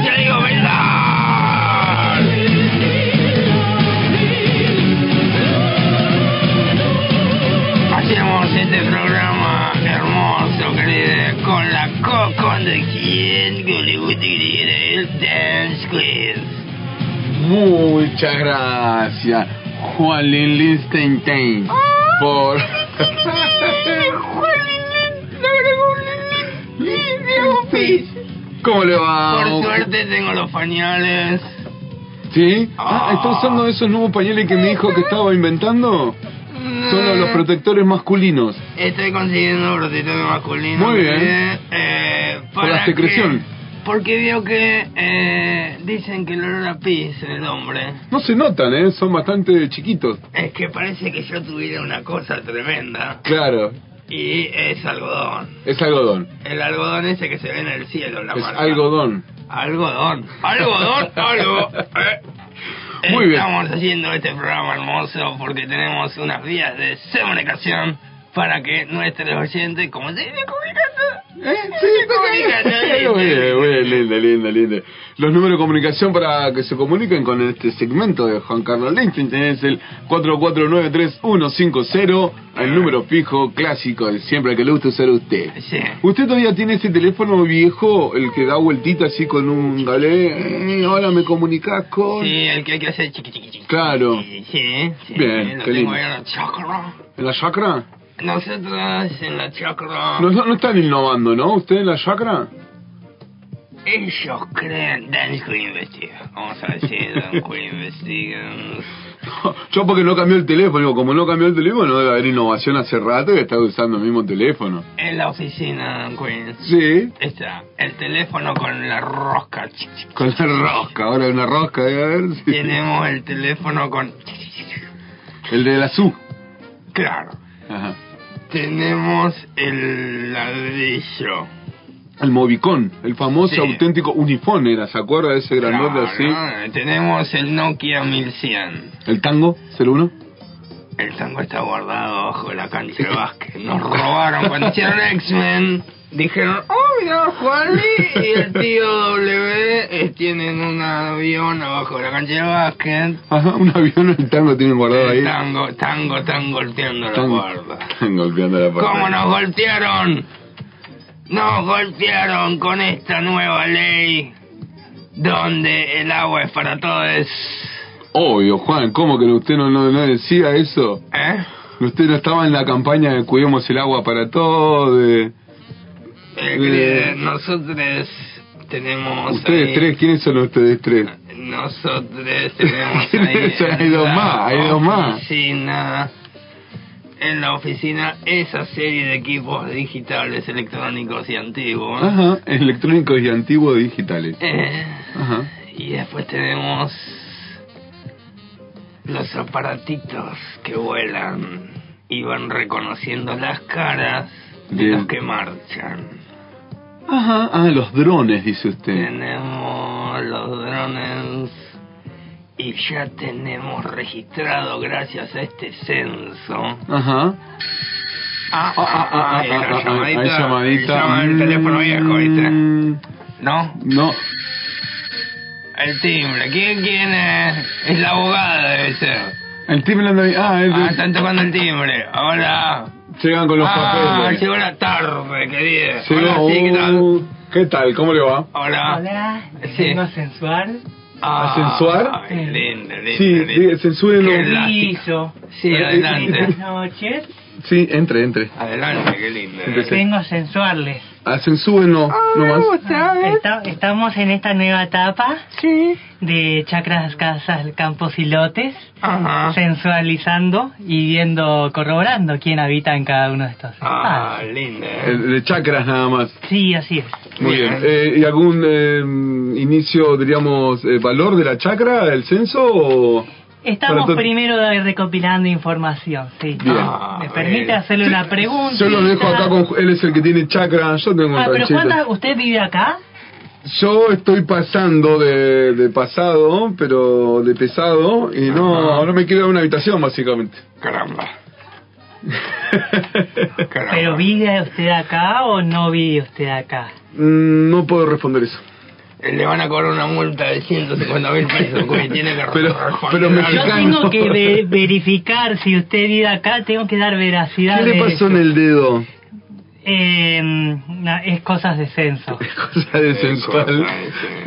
Te digo verdad. Hacemos este programa hermoso, querida, con la co-conducción Hollywood del Dance Quiz. Muchas gracias, Juan Lin Lichtenstein, por... ¿Cómo le va? Por suerte tengo los pañales. ¿Sí? Ah, ¿está usando esos nuevos pañales que me dijo que estaba inventando? Son los- los protectores masculinos. Estoy consiguiendo protector masculino. Muy bien. querida, eh, Por para la secreción. que- porque veo que eh, dicen que el olor a pis en el hombre No se notan, ¿eh? Son bastante chiquitos. es que parece que yo tuviera una cosa tremenda Claro, y es algodón. es algodón. El algodón ese que se ve en el cielo, la Es marca. algodón. Algodón. Algodón, algo. Eh. Muy bien. Estamos haciendo este programa hermoso porque tenemos unas vías de comunicación para que nuestros oyentes, como se dice, comunicando. ¿Eh? Sí, linda, linda, linda. Los números de comunicación para que se comuniquen con este segmento de Juan Carlos Lichtenstein es el 4493-150, el número fijo clásico, el siempre que le gusta usar a usted. Sí. ¿Usted todavía tiene ese teléfono viejo, el que da vueltita así con un galé? Eh, ahora me comunicás con... Sí, el que hay que hacer chiqui chiqui chiqui. Claro. Sí, sí, Bien, lo qué tengo lindo. en la chakra. ¿En la chacra? Nosotros en la chakra. No, no están innovando, ¿no? ¿Usted en la chacra? Ellos creen. Dan Quinn investiga. Vamos a decir, Dan Quinn investiga. Yo porque no cambió el teléfono, como no cambió el teléfono, no debe haber innovación hace rato y está usando el mismo teléfono. En la oficina, Quinn. Sí, Está el teléfono con la rosca. con la rosca, ahora hay una rosca, debe haber. sí. Tenemos el teléfono con. El de la SU. Claro. Ajá. Tenemos el ladrillo. El Movicon, el famoso Sí. auténtico Unifón era, ¿se acuerda de ese grandote Claro, así? ¿no? Tenemos el Nokia 1100. El Tango 01. El tango está guardado bajo la cancha de básquet. Nos robaron cuando hicieron X-Men. Dijeron, oh, mira, Juan y el tío W eh, tienen un avión abajo de la cancha de básquet. Ajá, un avión el Tango tienen guardado ahí. El tango, tango, están golpeando la Tango. guarda. Están golpeando la puerta. ¿Cómo nos golpearon? Nos golpearon con esta nueva ley donde el agua es para todos. Obvio, Juan, ¿cómo que usted no, no, no decía eso? ¿Eh? Usted no estaba en la campaña de Cuidemos el agua para todos, de... Eh, querida, nosotros tenemos Ustedes ahí- tres, ¿quiénes son ustedes tres? Nosotros tenemos ahí Hay dos más, hay dos más. Oficina, en la oficina esa serie de equipos digitales, electrónicos y antiguos. Ajá, electrónicos y antiguos digitales. Eh, Ajá. y después tenemos los aparatitos que vuelan y van reconociendo las caras de Bien. los que marchan. Ajá, ah, los drones, dice usted. Tenemos los drones y ya tenemos registrado gracias a este censo. Ajá. Ah, ah, ah, ah, hay una ah, ah, llamadita. hay llamadita. Llama el teléfono viejo, ¿viste? Mm, ¿No? No. El timbre. ¿Quién, quién es? Es la abogada, debe ser. El timbre anda ahí. Ah, el Ah, están tocando el timbre. Hola. Llegan con los ah, papeles. llegó la tarde, querida. Llegó, Hola, sí, ¿qué tal? ¿Qué tal? ¿Cómo le va? Hola. Hola, Sí. sensual. Ah, sensual? Ay, lindo, lindo. Sí, lindo. censúrenlo. Qué. Sí, adelante. Buenas noches. Sí, entre, entre. Adelante, qué lindo. Vengo a sensuarles. Ah, censúrenlo, nomás. Esta- estamos en esta nueva etapa de chacras, casas, campos y lotes, Ajá. sensualizando y viendo, corroborando quién habita en cada uno de estos Ah, espacios. lindo. De chakras nada más. Sí, así es. Muy bien. Eh, ¿Y algún eh, inicio, diríamos, eh, valor de la chakra, el censo? O... Estamos primero de- recopilando información, sí. Bien. ¿Me permite hacerle una pregunta? Yo lo dejo acá con. Él es el que tiene chakra, yo tengo Ah, pero ranchito. ¿cuántas, ¿usted vive acá? Yo estoy pasando de, de pasado, pero de pesado, y no, no me quiero dar una habitación, básicamente. Caramba. ¿Pero vive usted acá o no vive usted acá? Mm, No puedo responder eso. Le van a cobrar una multa de 150 mil pesos porque tiene que Pero- pero algo. Yo tengo que ve- verificar si usted vive acá, tengo que dar veracidad. ¿Qué le pasó en el dedo? Eh, no, es cosas de censo. Cosa de sensual.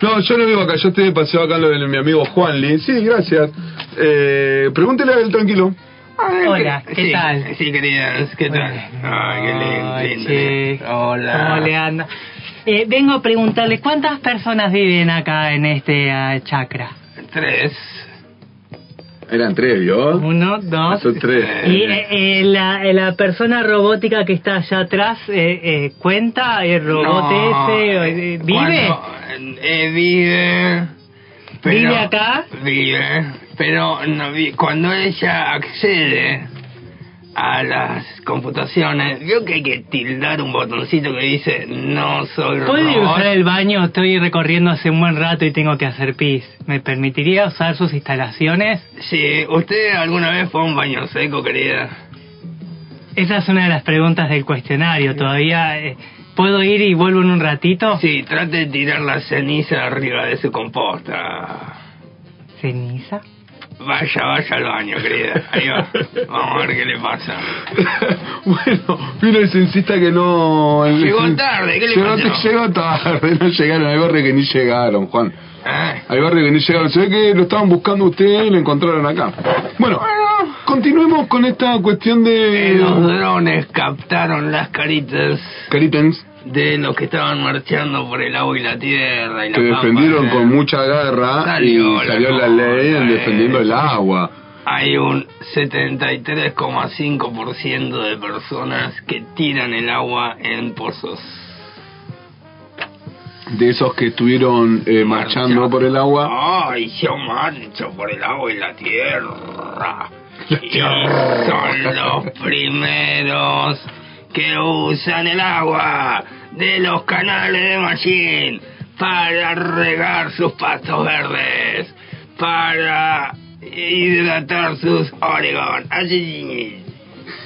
no, yo no vivo acá, yo estoy de paseo acá lo de mi amigo Juan Lee. Sí, gracias. Eh, pregúntele a él tranquilo. Hola, ¿qué sí, tal? Sí, queridas, ¿qué tal? Ay, qué lindo, Hola. ¿Cómo le anda? Eh, vengo a preguntarle, ¿cuántas personas viven acá en este ah, chakra? Tres. Eran tres, ¿vio? Uno, dos. Son tres. Y eh, eh, la, eh, la persona robótica que está allá atrás, eh, eh, ¿cuenta? ¿El robot No, ese? eh, ¿Vive? Cuando, eh, vive. pero- ¿Vive acá? Vive, pero no vi- cuando ella accede a las computaciones, veo que hay que tildar un botoncito que dice no soy ¿Puede robot. usar el baño? Estoy recorriendo hace un buen rato y tengo que hacer pis. ¿Me permitiría usar sus instalaciones? Sí, ¿usted alguna vez fue a un baño seco, querida? Esa es una de las preguntas del cuestionario. ¿Todavía eh, puedo ir y vuelvo en un ratito? Sí, trate de tirar la ceniza arriba de su composta. ¿Ceniza? Vaya, vaya al baño, querida. Ahí va. Vamos a ver qué le pasa. bueno, vino el censista que no... Llegó tarde, ¿qué le llegó, pasó? Llegó tarde, no llegaron. Hay barrios que ni llegaron, Juan. Ah, Hay barrios que ni llegaron. Se ve que lo estaban buscando ustedes y lo encontraron acá. Bueno, continuemos con esta cuestión eh, de... los drones captaron las caritas Caritens, de los que estaban marchando por el agua y la tierra y la que pampa, defendieron eh. con mucha garra Salió y salió la ley en eh. defendiendo el agua. Hay un 73,5% de personas que tiran el agua en pozos. De esos que estuvieron eh, marchando por el agua. Ay, yo marcho por el agua y la tierra. Y son los primeros que usan el agua de los canales de Machine para regar sus pastos verdes, para hidratar sus Oregon. Así.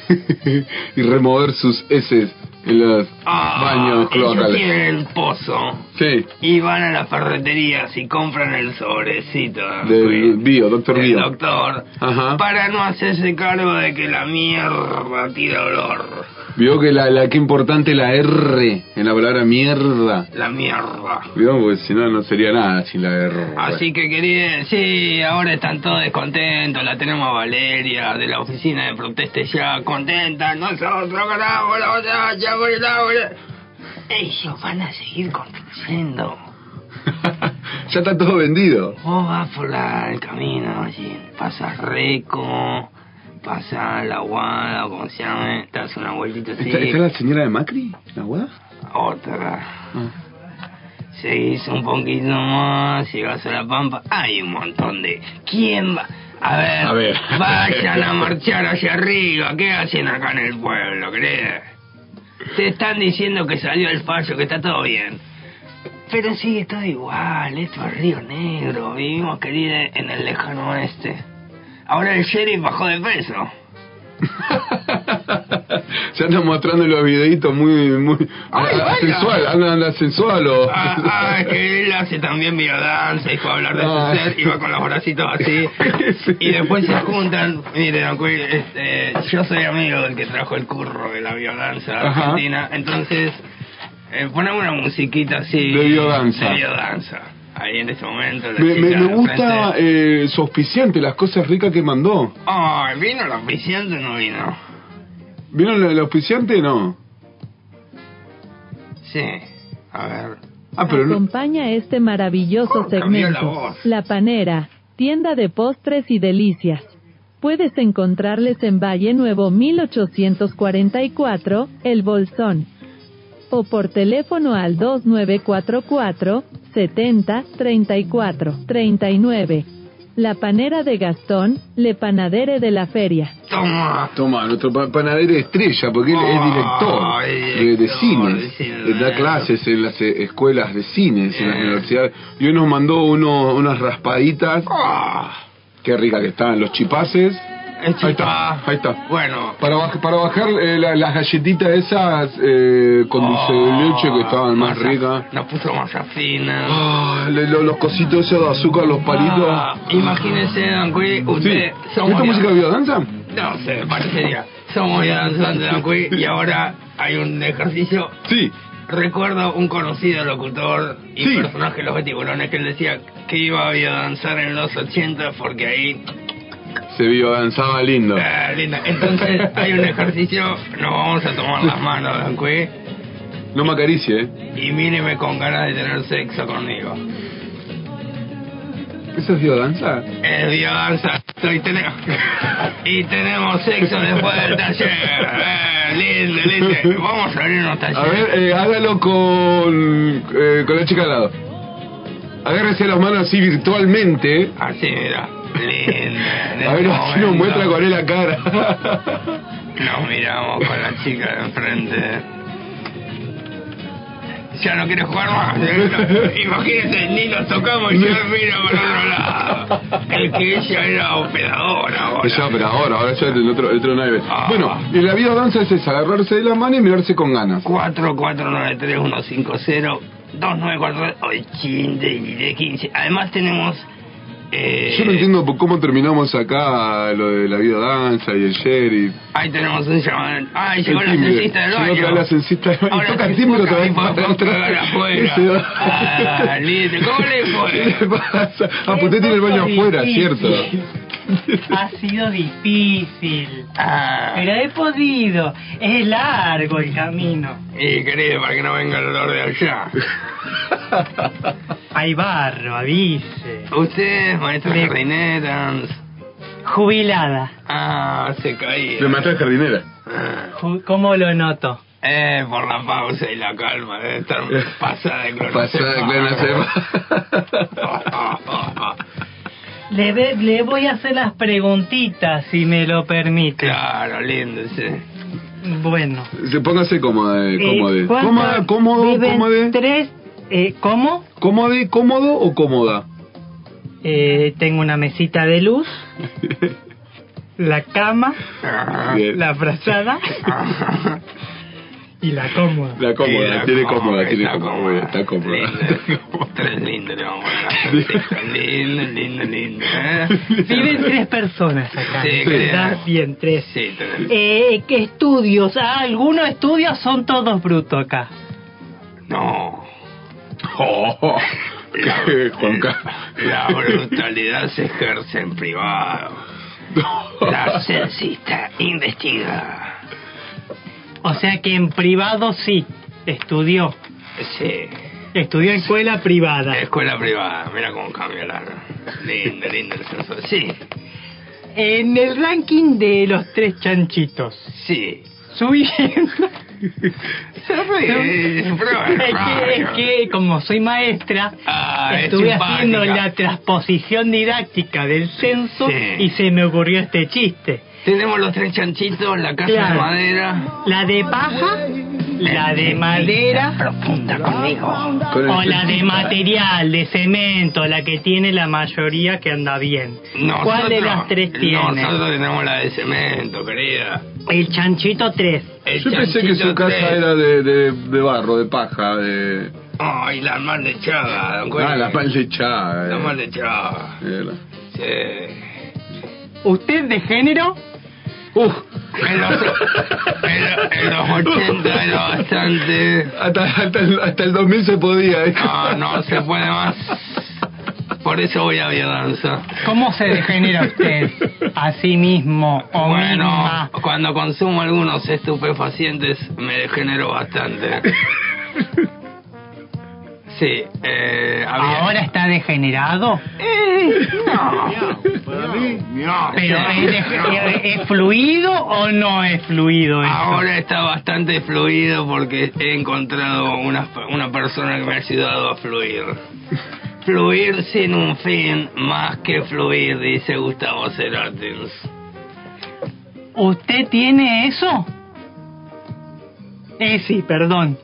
y remover sus heces en los Ah, baños ellos cloacales. tienen el pozo Sí, y van a las ferreterías y compran el sobrecito del bio, doctor del Bio. doctor Ajá. para no hacerse cargo de que la mierda tira olor. Vio que la, la que importante la R en la palabra mierda. La mierda. Vio, porque si no, no sería nada sin la R. Así que quería, sí, ahora están todos descontentos, la tenemos a Valeria de la oficina de protesta ya contenta, nosotros ganamos la batalla por el agua. Ellos van a seguir construyendo. ya está todo vendido. Vos vas por la, el camino, allí, pasas Reco, pasas La Guada, como se llama, te das una vueltita así, ¿Está, está la señora de Macri? ¿La guada? otra. Ah. Seguís un poquito más, llegas a La Pampa, hay un montón de... ¿Quién va? A ver, A ver. vayan a marchar hacia arriba, ¿qué hacen acá en el pueblo, crees? Te están diciendo que salió el fallo, que está todo bien. Pero sigue todo igual, esto es Río Negro, vivimos querida en el lejano oeste. Ahora el sheriff bajó de peso. Se andan mostrando los videitos muy, muy Ay, ah, sensual, anda, anda sensual o... Ah, ah, que él hace también biodanza y fue a hablar de Ah. su ser y va con los bracitos así. Y después se juntan. Mire, don Cui, este, yo soy amigo del que trajo el curro de la biodanza argentina. Entonces, eh, ponemos una musiquita así. De biodanza. De biodanza. Ahí en este momento. la Me, me, gusta eh, su auspiciante, las cosas ricas que mandó. Ay, ¿vino el auspiciante o no vino? ¿Vieron el, el auspiciante? No. Sí. A ver. Ah, pero no. Acompaña este maravilloso la segmento. voz. La Panera, tienda de postres y delicias. Puedes encontrarles en Valle Nuevo 1844, El Bolsón. O por teléfono al 2944 70 34 39. La Panera de Gastón, Le Panadere de la Feria. Toma. Toma, nuestro pa- panadero estrella, porque él es director Ay, de, de cine. Eh, da clases en las eh, escuelas de cines, en las Eh. universidades. Y hoy nos mandó uno, unas raspaditas. Ah. Qué rica que están, los chipaces. Ahí está, ahí está. Bueno. Para, baj- para bajar eh, la- las galletitas esas eh, con dulce de leche que estaban más masa- ricas. Nos puso masa fina. Ah, le- lo- los cositos esos de azúcar, los palitos. Ah, imagínese, Don Cui, usted... Sí. somos ¿Esta ya- música de biodanza? No sé, parecería. Somos ya danzantes, Don Cui, y ahora hay un ejercicio... Sí. Recuerdo un conocido locutor y Sí. personaje de los beticulones que él decía que iba a biodanzar en los 80 porque ahí... Se biodanzaba lindo. Ah, linda. Entonces hay un ejercicio, nos vamos a tomar las manos, Don Cui, No me acaricie, ¿eh? y míreme con ganas de tener sexo conmigo. ¿Eso es biodanza? Es biodanza. Y tenemos, y tenemos sexo después del taller. Eh, lindo, lindo. Vamos a abrir unos A talleres. ver, eh, hágalo con, eh, con la chica al lado. Agárrese las manos así virtualmente. Así, mira. Lindo. en A ver, así nos muestra con él la cara. Nos miramos con la chica de enfrente. Ya no quiere jugar más. Imagínense, ni nos tocamos y ya mira por otro lado. El que ella era operadora ahora. Ya, pero ahora, ahora ya el otro, el otro naive. Ah. Bueno, y la biodanza es esa, agarrarse de la mano y mirarse con ganas. 4493150 2943 15 Además tenemos eh, Yo no entiendo cómo terminamos acá lo de la biodanza y el sheriff. ahí tenemos un llamado. Ay, llegó El la timbre. censista del Llegó baño. vez la censista del baño. Ahora Toca el timbre otra vez afuera. Ah, lindo. ¿Cómo le ¿Qué fue? le pasa? Ah, pues usted tiene el baño afuera, ¿cierto? Ha sido difícil. Ah, Pero he podido. Es largo el camino. y querido, para que no venga el olor de allá. Hay barro, avise. Usted, maestra Le- jardinera. Jubilada. Ah, se caía. Le maté a jardinera. Ah. ¿Cómo lo noto? Eh, por la pausa y la calma, debe estar pasada de Pasada de. Le, ve- le voy a hacer las preguntitas, si me lo permite. Claro, lindo, sí. Bueno. Se póngase cómoda, eh, cómoda. Eh, ¿cuántas Cómoda, cómodo, cómoda. Tres. Eh, ¿Cómo? ¿Cómodo, cómodo o cómoda? Eh, tengo una mesita de luz, la cama, Bien. la frazada y la cómoda. La cómoda, la tiene cómoda, cómoda, tiene está cómoda, cómoda. está cómoda. Lindo. Tres lindos le vamos a poner. Lindo, lindo, lindo. Viven tres personas acá. Sí, ¿verdad? creo. Bien, tres. Sí, tres. Eh, ¿Qué estudios? Ah, algunos estudios son todos brutos acá. No. Oh, ¿qué, Juanca? La brutalidad se ejerce en privado. La censista investiga. O sea que en privado sí, estudió. Sí. Estudió en escuela privada. Escuela privada, mira cómo cambia la. Lindo, lindo el censo. Sí, En el ranking de los tres chanchitos, sí. subiendo. Se ríe, pero Es que, es que como soy maestra, Ah, es estuve haciendo la transposición didáctica del censo Sí. y se me ocurrió este chiste. Tenemos los tres chanchitos, la casa Claro. de madera. La de paja, la de madera profunda conmigo. o la de material, de cemento, la que tiene la mayoría que anda bien. ¿Cuál de las tres tiene? Nosotros tenemos la de cemento, querida. El chanchito 3. El Yo pensé que su casa tres. era de, de, de barro, de paja, de... Ay, la mal de chaga, don Ah, la pan de chaga. La eh. mal de chaga. Era. Sí. ¿Usted de género? Uf. En los, en, en los 80 era bastante... Hasta, hasta, el, hasta el 2000 se podía. ¿eh? No, no se puede más. Por eso voy a biodanza. ¿Cómo se degenera usted a sí mismo o Bueno, misma? cuando consumo algunos estupefacientes me degenero bastante. Sí, eh, había... ¿Ahora está degenerado? Eh, no. ¿Pero es, fluido o no es fluido eso? Ahora está bastante fluido porque he encontrado una, una persona que me ha ayudado a fluir. Fluir sin un fin más que fluir, dice Gustavo Cerati. ¿Usted tiene eso? Eh, sí, perdón.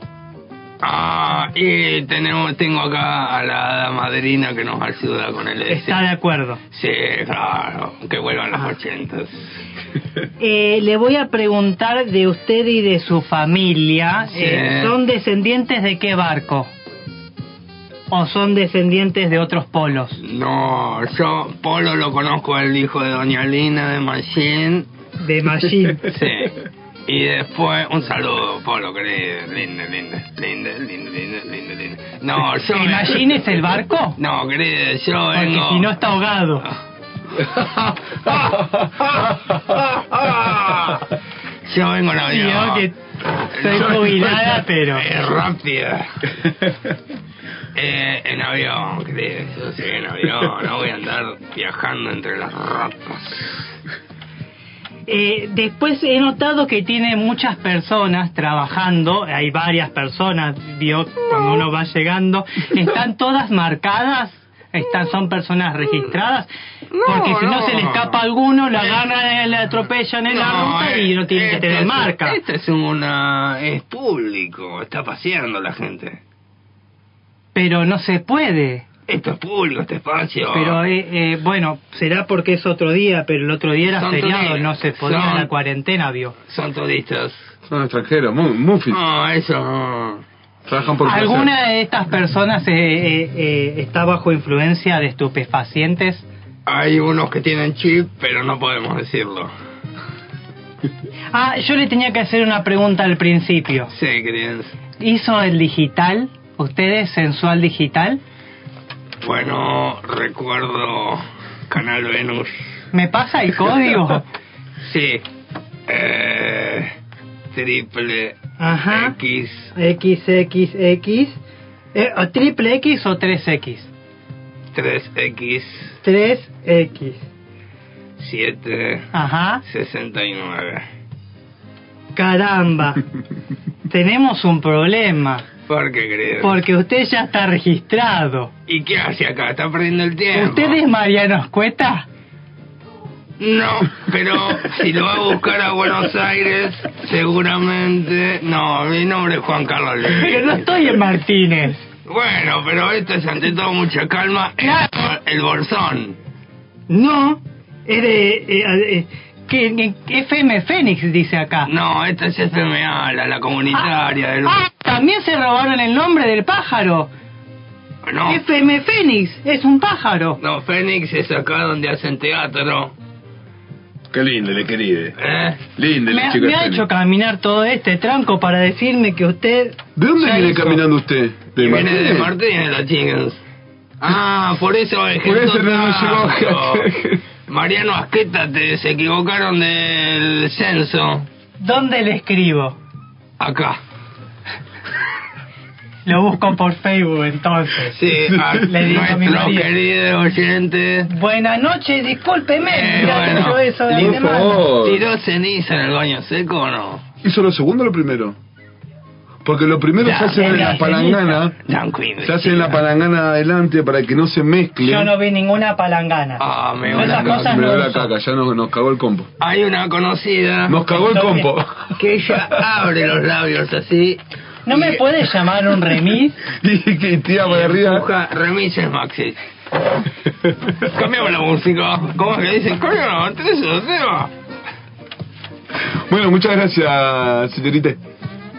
Ah, y tenemos, tengo acá a la madrina que nos ayuda con el. Está de acuerdo. Sí, claro, que vuelvan los ochentas. Eh, le voy a preguntar de usted y de su familia. Sí. eh, ¿Son descendientes de qué barco? ¿O son descendientes de otros polos? No, yo Polo lo conozco, el hijo de Doña Lina de Machine. De Machine. Sí. Y después, un saludo, Polo, querido. Lindo, lindo, lindo, lindo, lindo, lindo, lindo. No, yo... ¿El Machine es el barco? No, querido, yo Porque vengo... si no está ahogado. Yo vengo en Sí, avión. yo que soy jubilada, pero... Es rápida. Eh, en avión, querido. Yo sí, en avión. No voy a andar viajando entre las ratas. Eh, después he notado que tiene muchas personas trabajando, hay varias personas, vio cuando uno va llegando, están todas marcadas, están son personas registradas, porque si no, no. se le escapa a alguno, lo agarran, le atropellan en la ruta y no tiene que este tener es- marca. Este es una... es público. Está paseando la gente. Pero no se puede. Esto es público, este espacio. Pero eh, eh, bueno, será porque es otro día, pero el otro día era Son feriado, turistas. no se podía Son- la cuarentena, vio. Son turistas. Son extranjeros, muy, muy fit. No, eso. Trabajan por placer. ¿Alguna de estas personas eh, eh, eh, está bajo influencia de estupefacientes? Hay unos que tienen chip, pero no podemos decirlo. Ah, yo le tenía que hacer una pregunta al principio. Sí, queridos. ¿Hizo el digital? ¿Ustedes sensual digital? Bueno, recuerdo Canal Venus. ¿Me pasa el código? Sí. Eh, triple Ajá. X. XXX. Eh, ¿o ¿Triple X o 3X? 3X 3X. 7 Ajá. 69. Caramba. Tenemos un problema. ¿Por qué, querido? Porque usted ya está registrado. ¿Y qué hace acá? ¿Está perdiendo el tiempo? ¿Usted es Mariano Escueta? No, pero si lo va a buscar a Buenos Aires, seguramente... No, mi nombre es Juan Carlos Levy. Pero no estoy en Martínez. Bueno, pero esto es ante todo mucha calma. El, el bolsón. No, es de... eh, eh, que, que- FM Fénix dice acá. No, esta es FMA, la, la comunitaria del... Ah, también se robaron el nombre del pájaro. No, FM Fénix, es un pájaro. no, Fénix es acá donde hacen teatro. Qué lindo, le querido. ¿Eh? Lindo, Me, me ha Fénix. hecho caminar todo este tranco para decirme que usted... ¿De dónde viene hizo. caminando usted? ¿De Viene de Martínez? Los chicos. Ah, por eso Por ejemplo, eso no llegó. Mariano Asqueta, te, se equivocaron del censo. ¿Dónde le escribo? Acá. Lo busco por Facebook entonces. Sí, a Le digo a mi nuestro marido. querido oyente. Buenas noches, discúlpeme. Eh, mirá, bueno, eso de por antemano. favor. ¿Tiró ceniza en el baño seco o no? ¿Hizo lo segundo o lo primero? Porque lo primero Ya, se hace en la palangana, se hace en la palangana adelante para que no se mezcle. Yo no vi ninguna palangana. Ah, me Esas gusta. cosas Me no da la caca, ya nos, nos cagó el compo. Hay una conocida Nos cagó el compo. que ella abre los labios así. ¿No me puedes llamar un remis? y que para arriba. Empuja remises Maxi. Cambiamos la música. ¿Cómo es que dicen? Coño, no, tres o cero. Bueno, muchas gracias, señorita.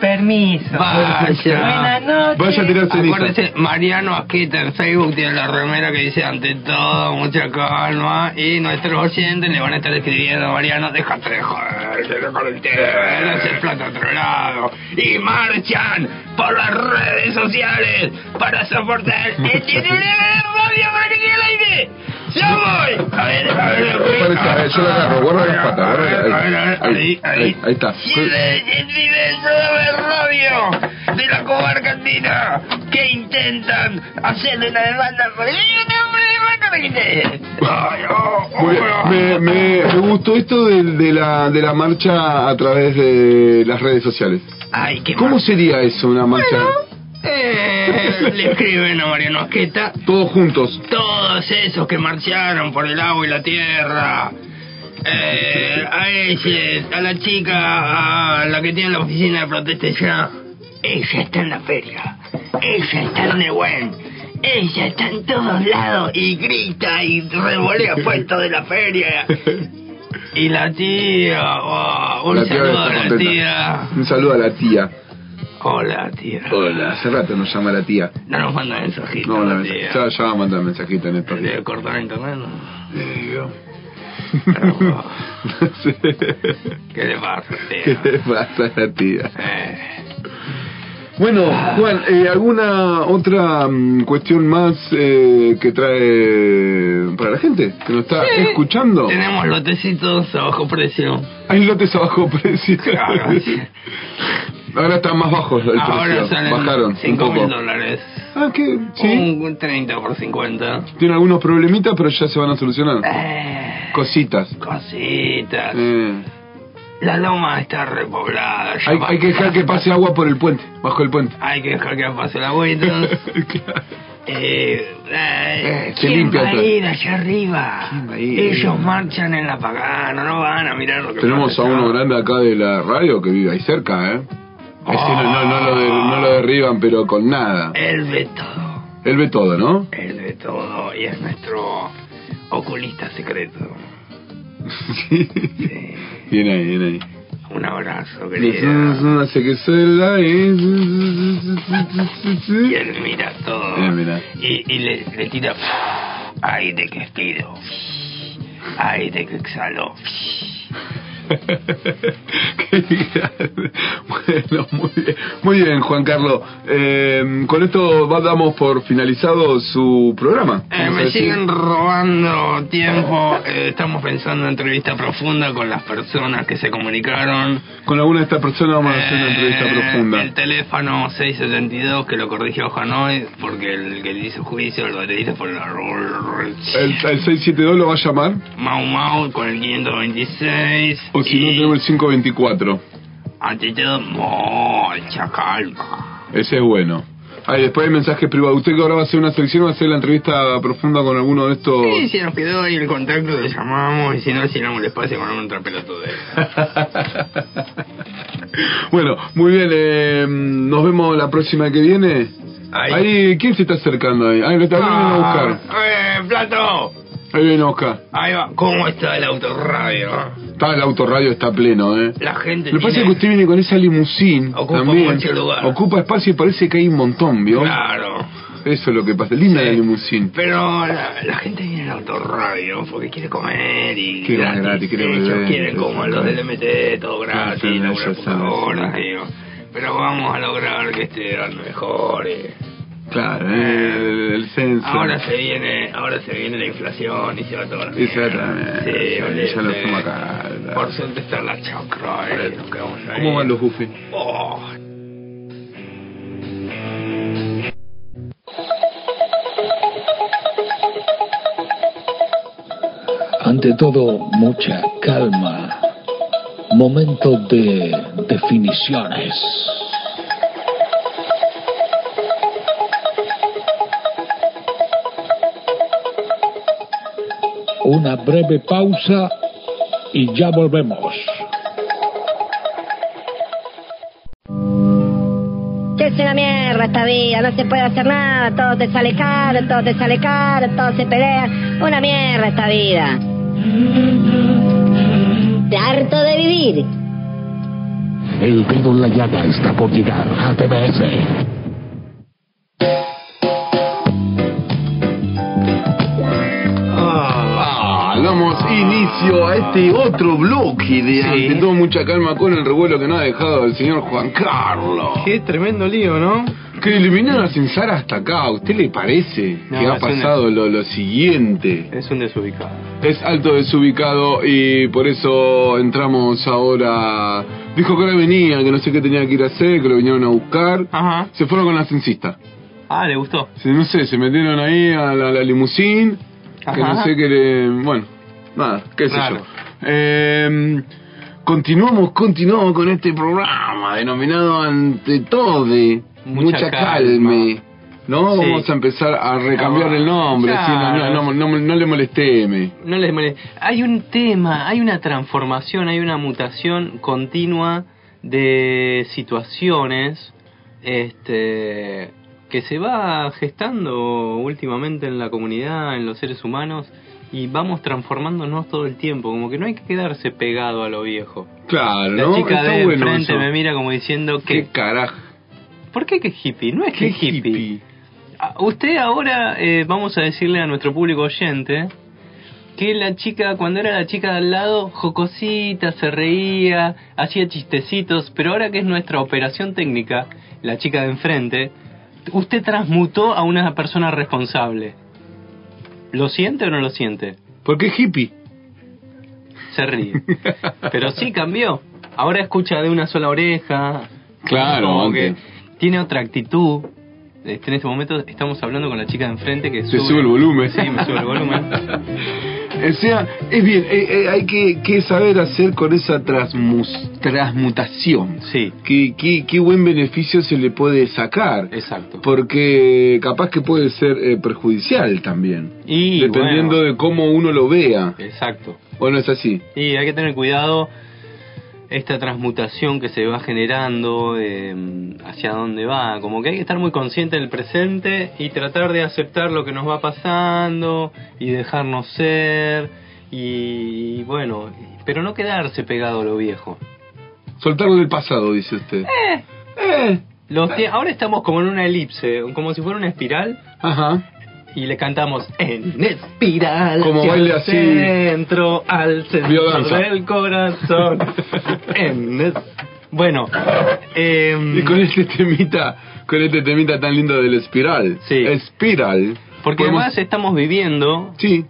Permiso. Vaya. Buenas noches. Vaya a tirar ceniza. Acuérdese, Mariano Asqueta en Facebook tiene la remera que dice ante todo, mucha calma. Y nuestros oyentes le van a estar escribiendo, Mariano, déjate de joder, se el tema, hacer plata a otro lado. Y marchan por las redes sociales para soportar este radio para que quede al aire. ¡Ya voy! A ver, a ver, Parece, a ver, yo lo agarro, guarda las patas, A ver, guarda a ver, a ver, ahí, ahí, ahí, ahí está. el programa de radio de la comarca andina que intentan hacerle una demanda por el nombre de Marco Benítez. Ay, oh, oh, Muy bien. Me, me, me gustó esto de, de, la, de la marcha a través de las redes sociales. Ay, qué ¿Cómo sería eso, una marcha? Eh, le escriben a Mariano Asqueta Todos juntos. todos esos que marcharon por el agua y la tierra. Eh, a ese, a la chica, a la que tiene la oficina de protesta ya. Ella está en la feria. Ella está en Nehuen. Ella está en todos lados y grita y revolea puestos de la feria. Y la tía, oh, un La saludo a la tía. Un saludo a la tía. Hola, tía. Hola, hace rato nos llama la tía. No nos manda mensajitos. No, la tía. ya, ya va a mandar mensajito en estos días. ¿Le cortar internet? no? Le digo. Pero, No sé. ¿Qué le pasa, ¿Qué tía? le pasa a la tía? Eh, Bueno, Juan, eh, ¿alguna otra mm, cuestión más eh, que trae para la gente que nos está Sí. escuchando? tenemos lotecitos a bajo precio. Hay lotes a bajo precio. Claro. Ahora están más bajos el Ahora precio. salen Bajaron un 5 poco. mil dólares. Ah, ¿qué? Sí. Un 30 por 50. Tienen algunos problemitas, pero ya se van a solucionar. Eh, Cositas. cositas. Eh, La loma está repoblada. hay, que dejar que pase agua por el puente, bajo el puente. Hay que dejar que pase la vuelta. Claro. Eh, eh, se ¿Quién limpia va a ir allá arriba? ¿Quién va a ir? Ellos marchan en la pagana, no van a mirar lo que Tenemos pasa a allá. uno grande acá de la radio que vive ahí cerca, ¿eh? Ese no, no, no lo de- no lo derriban, pero con nada. Él ve todo. Él ve todo, ¿no? Él ve todo y es nuestro oculista secreto. Bien ahí, bien ahí. Un abrazo, Hace querida. que se la Y él mira todo. Mira. Y, y le, le tira aire que expiro. Aire que exhalo. Bueno, muy bien. Muy bien, Juan Carlos. Eh, con esto damos por finalizado su programa. Eh, me siguen robando tiempo. Eh, estamos pensando en entrevista profunda con las personas que se comunicaron. Con alguna de estas personas vamos a hacer una entrevista Eh, profunda. El teléfono 672 que lo corrigió Hanoi porque el que le hizo juicio, el baterista fue el El, el 672 lo va a llamar, Mau Mau con el 526. O si no tenemos el 524. Ante todo, mucha calma. Ese es bueno. Ah, y después hay mensajes privados. Usted que ahora va a hacer una selección, va a hacer la entrevista profunda con alguno de estos... Sí, si nos quedó ahí el contacto, le llamamos y si no, llenamos el espacio con un trapeloto de Bueno, muy bien. eh, nos vemos la próxima que viene. Ahí. Ahí, ¿quién se está acercando ahí? Ahí lo está viendo a buscar. ¡Eh, Plato! Ahí viene. Ahí va. ¿Cómo está el autorradio? Está el autorradio, está pleno, ¿eh? La gente Lo que pasa es que usted viene con esa limusín Ocupa también. lugar. Ocupa espacio y parece que hay un montón, ¿vio? Claro. Eso es lo que pasa. Linda la limusín. Pero la, la gente viene al autorradio porque quiere comer y Quiere comer gratis, quiere beber, quieren como los del MT, todo gratis, sí, sí, digo. Pero vamos a lograr que estén mejores. Claro, eh, el, el censo. Ahora se viene, ahora se viene la inflación y se va toda la Y se va mierda. toda la mierda, Sí, sí, olvídate. ya lo fuimos acá, claro. Por suerte está la chacra, eh, nos quedamos ahí. ¿Cómo van los bufes? Oh, Ante todo, mucha calma. Momento de definiciones. Una breve pausa y ya volvemos. Que es una mierda esta vida, no se puede hacer nada, todo te sale caro, todo te sale caro, todo se pelea. Una mierda esta vida. Harto de vivir. El dedo en la llaga está por llegar a TBS. Inicio a este otro bloque de ante todo mucha calma con el revuelo que nos ha dejado el señor Juan Carlos. Qué tremendo lío, ¿no? Que eliminaron a Censara hasta acá, ¿a usted le parece No, que ha un- pasado lo, lo siguiente? Es un desubicado. Es alto desubicado y por eso entramos ahora. Dijo que ahora venía, que no sé qué tenía que ir a hacer, que lo vinieron a buscar. Ajá. Se fueron con la censista. Ah, le gustó. Se- no sé, se metieron ahí a la, la limusín, que Ajá. no sé qué le... Bueno, nada, qué sé Raro. yo. Eh, continuamos, continuamos con este programa denominado Ante todo de Mucha Mucha, calma. calma. No, Sí. vamos a empezar a recambiar No, el nombre, sí, no, no, no, no le molesteme. No les moleste. Hay un tema, hay una transformación, hay una mutación continua de situaciones este, que se va gestando últimamente en la comunidad, en los seres humanos, y vamos transformándonos todo el tiempo, como que no hay que quedarse pegado a lo viejo. Claro, La ¿no? chica Está de bueno enfrente eso. me mira como diciendo ¿Qué que... carajo? ¿Por qué que hippie? No es que ¿Qué hippie. Ah, Usted ahora, eh, vamos a decirle a nuestro público oyente, que la chica, cuando era la chica de al lado, jocosita, se reía, hacía chistecitos, pero ahora que es nuestra operación técnica, la chica de enfrente, usted transmutó a una persona responsable. ¿Lo siente o no lo siente? ¿Por qué hippie? Se ríe. Pero sí cambió. Ahora escucha de una sola oreja. Claro, Como antes. que tiene otra actitud. Este, en este momento estamos hablando con la chica de enfrente que Se sube el volumen. Sí, me sube el volumen. O sea, es bien, eh, eh, hay que, que saber hacer con esa transmus- transmutación. Sí. ¿Qué, qué, qué buen beneficio se le puede sacar. Exacto. Porque capaz que puede ser eh, perjudicial también. Y dependiendo bueno. de cómo uno lo vea. Exacto. ¿O no es así? Y hay que tener cuidado esta transmutación que se va generando, eh, hacia dónde va. Como que hay que estar muy consciente del presente y tratar de aceptar lo que nos va pasando y dejarnos ser. Y bueno, pero no quedarse pegado a lo viejo. Soltarlo del pasado, dice usted. Eh. Los tie- ahora estamos como en una elipse, como si fuera una espiral. Ajá. Y le cantamos en espiral. Como baile así. Centro, al centro del corazón. en Bueno, eh, Y con este temita, con este temita tan lindo del espiral. Sí. Espiral. porque podemos- además estamos viviendo Sí.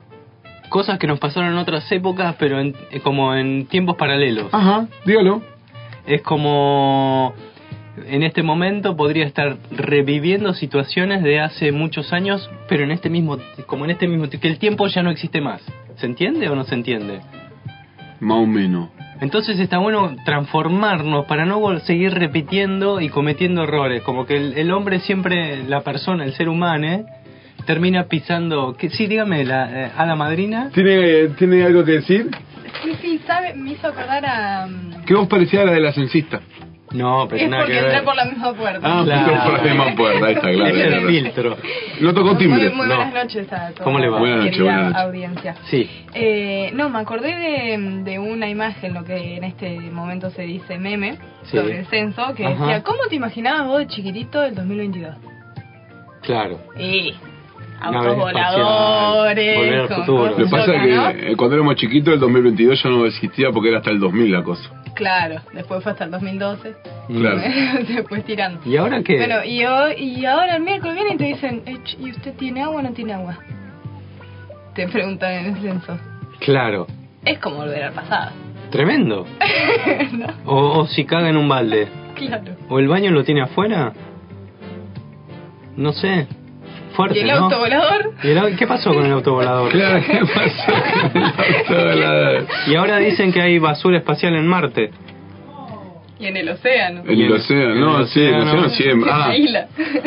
cosas que nos pasaron en otras épocas, pero en- como en tiempos paralelos. Ajá, dígalo. Es como en este momento podría estar reviviendo situaciones de hace muchos años, pero en este mismo, como en este mismo, que el tiempo ya no existe más. ¿Se entiende o no se entiende? Más o menos. Entonces está bueno transformarnos para no seguir repitiendo y cometiendo errores. Como que el, el hombre siempre, la persona, el ser humano, ¿eh? termina pisando. Que, sí, dígame, la, eh, a la madrina. ¿Tiene, ¿Tiene algo que decir? Sí, sí, sabe, me hizo acordar a... mm, ¿Qué vos parecía a la de la censista? No, pero Es nada porque que entré ver. por la misma puerta. Ah, Claro. por la misma puerta, ahí está, claro. Es el filtro. No tocó timbre. Muy, muy no. buenas noches a todos. ¿Cómo le va? Buenas noches, buenas noches. audiencia. Sí. Eh, no, me acordé de, de una imagen, lo que en este momento se dice meme, Sí. sobre el censo, que Ajá. decía, ¿cómo te imaginabas vos de chiquitito del 2022? Claro. Y autos voladores, volver al con futuro. Lo que pasa es que eh, cuando éramos chiquitos, el 2022 ya no existía porque era hasta el 2000 la cosa. Claro, después fue hasta el 2012. Claro. después tirando. ¿Y ahora qué? Bueno, y, hoy- y ahora el miércoles vienen y te dicen, "Eh, ¿y usted tiene agua o no tiene agua? Te preguntan en el censo. Claro. Es como volver al pasado. Tremendo. ¿No? O, o si caga en un balde. Claro. ¿O el baño lo tiene afuera? No sé. Fuerte, ¿Y el ¿no? autovolador? ¿Y el ¿Qué pasó con el autovolador? Claro, ¿qué pasó con el autovolador? Y ahora dicen que hay basura espacial en Marte. Y en el océano. En el océano, no, En el sí, el océano. En Ah,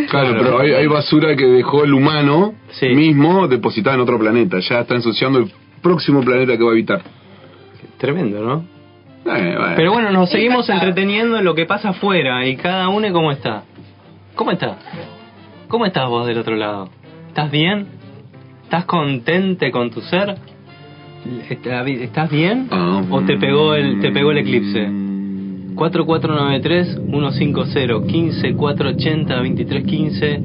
claro, pero hay, hay basura que dejó el humano Sí. mismo depositada en otro planeta. Ya está ensuciando el próximo planeta que va a habitar. Tremendo, ¿no? Eh, bueno. Pero bueno, nos seguimos entreteniendo en lo que pasa afuera y cada uno cómo está. ¿Cómo está? ¿Cómo estás vos del otro lado? ¿Estás bien? ¿Estás contente con tu ser? ¿Está- ¿Estás bien? ¿O te pegó el, te pegó el eclipse? 4493-150-15-480-2315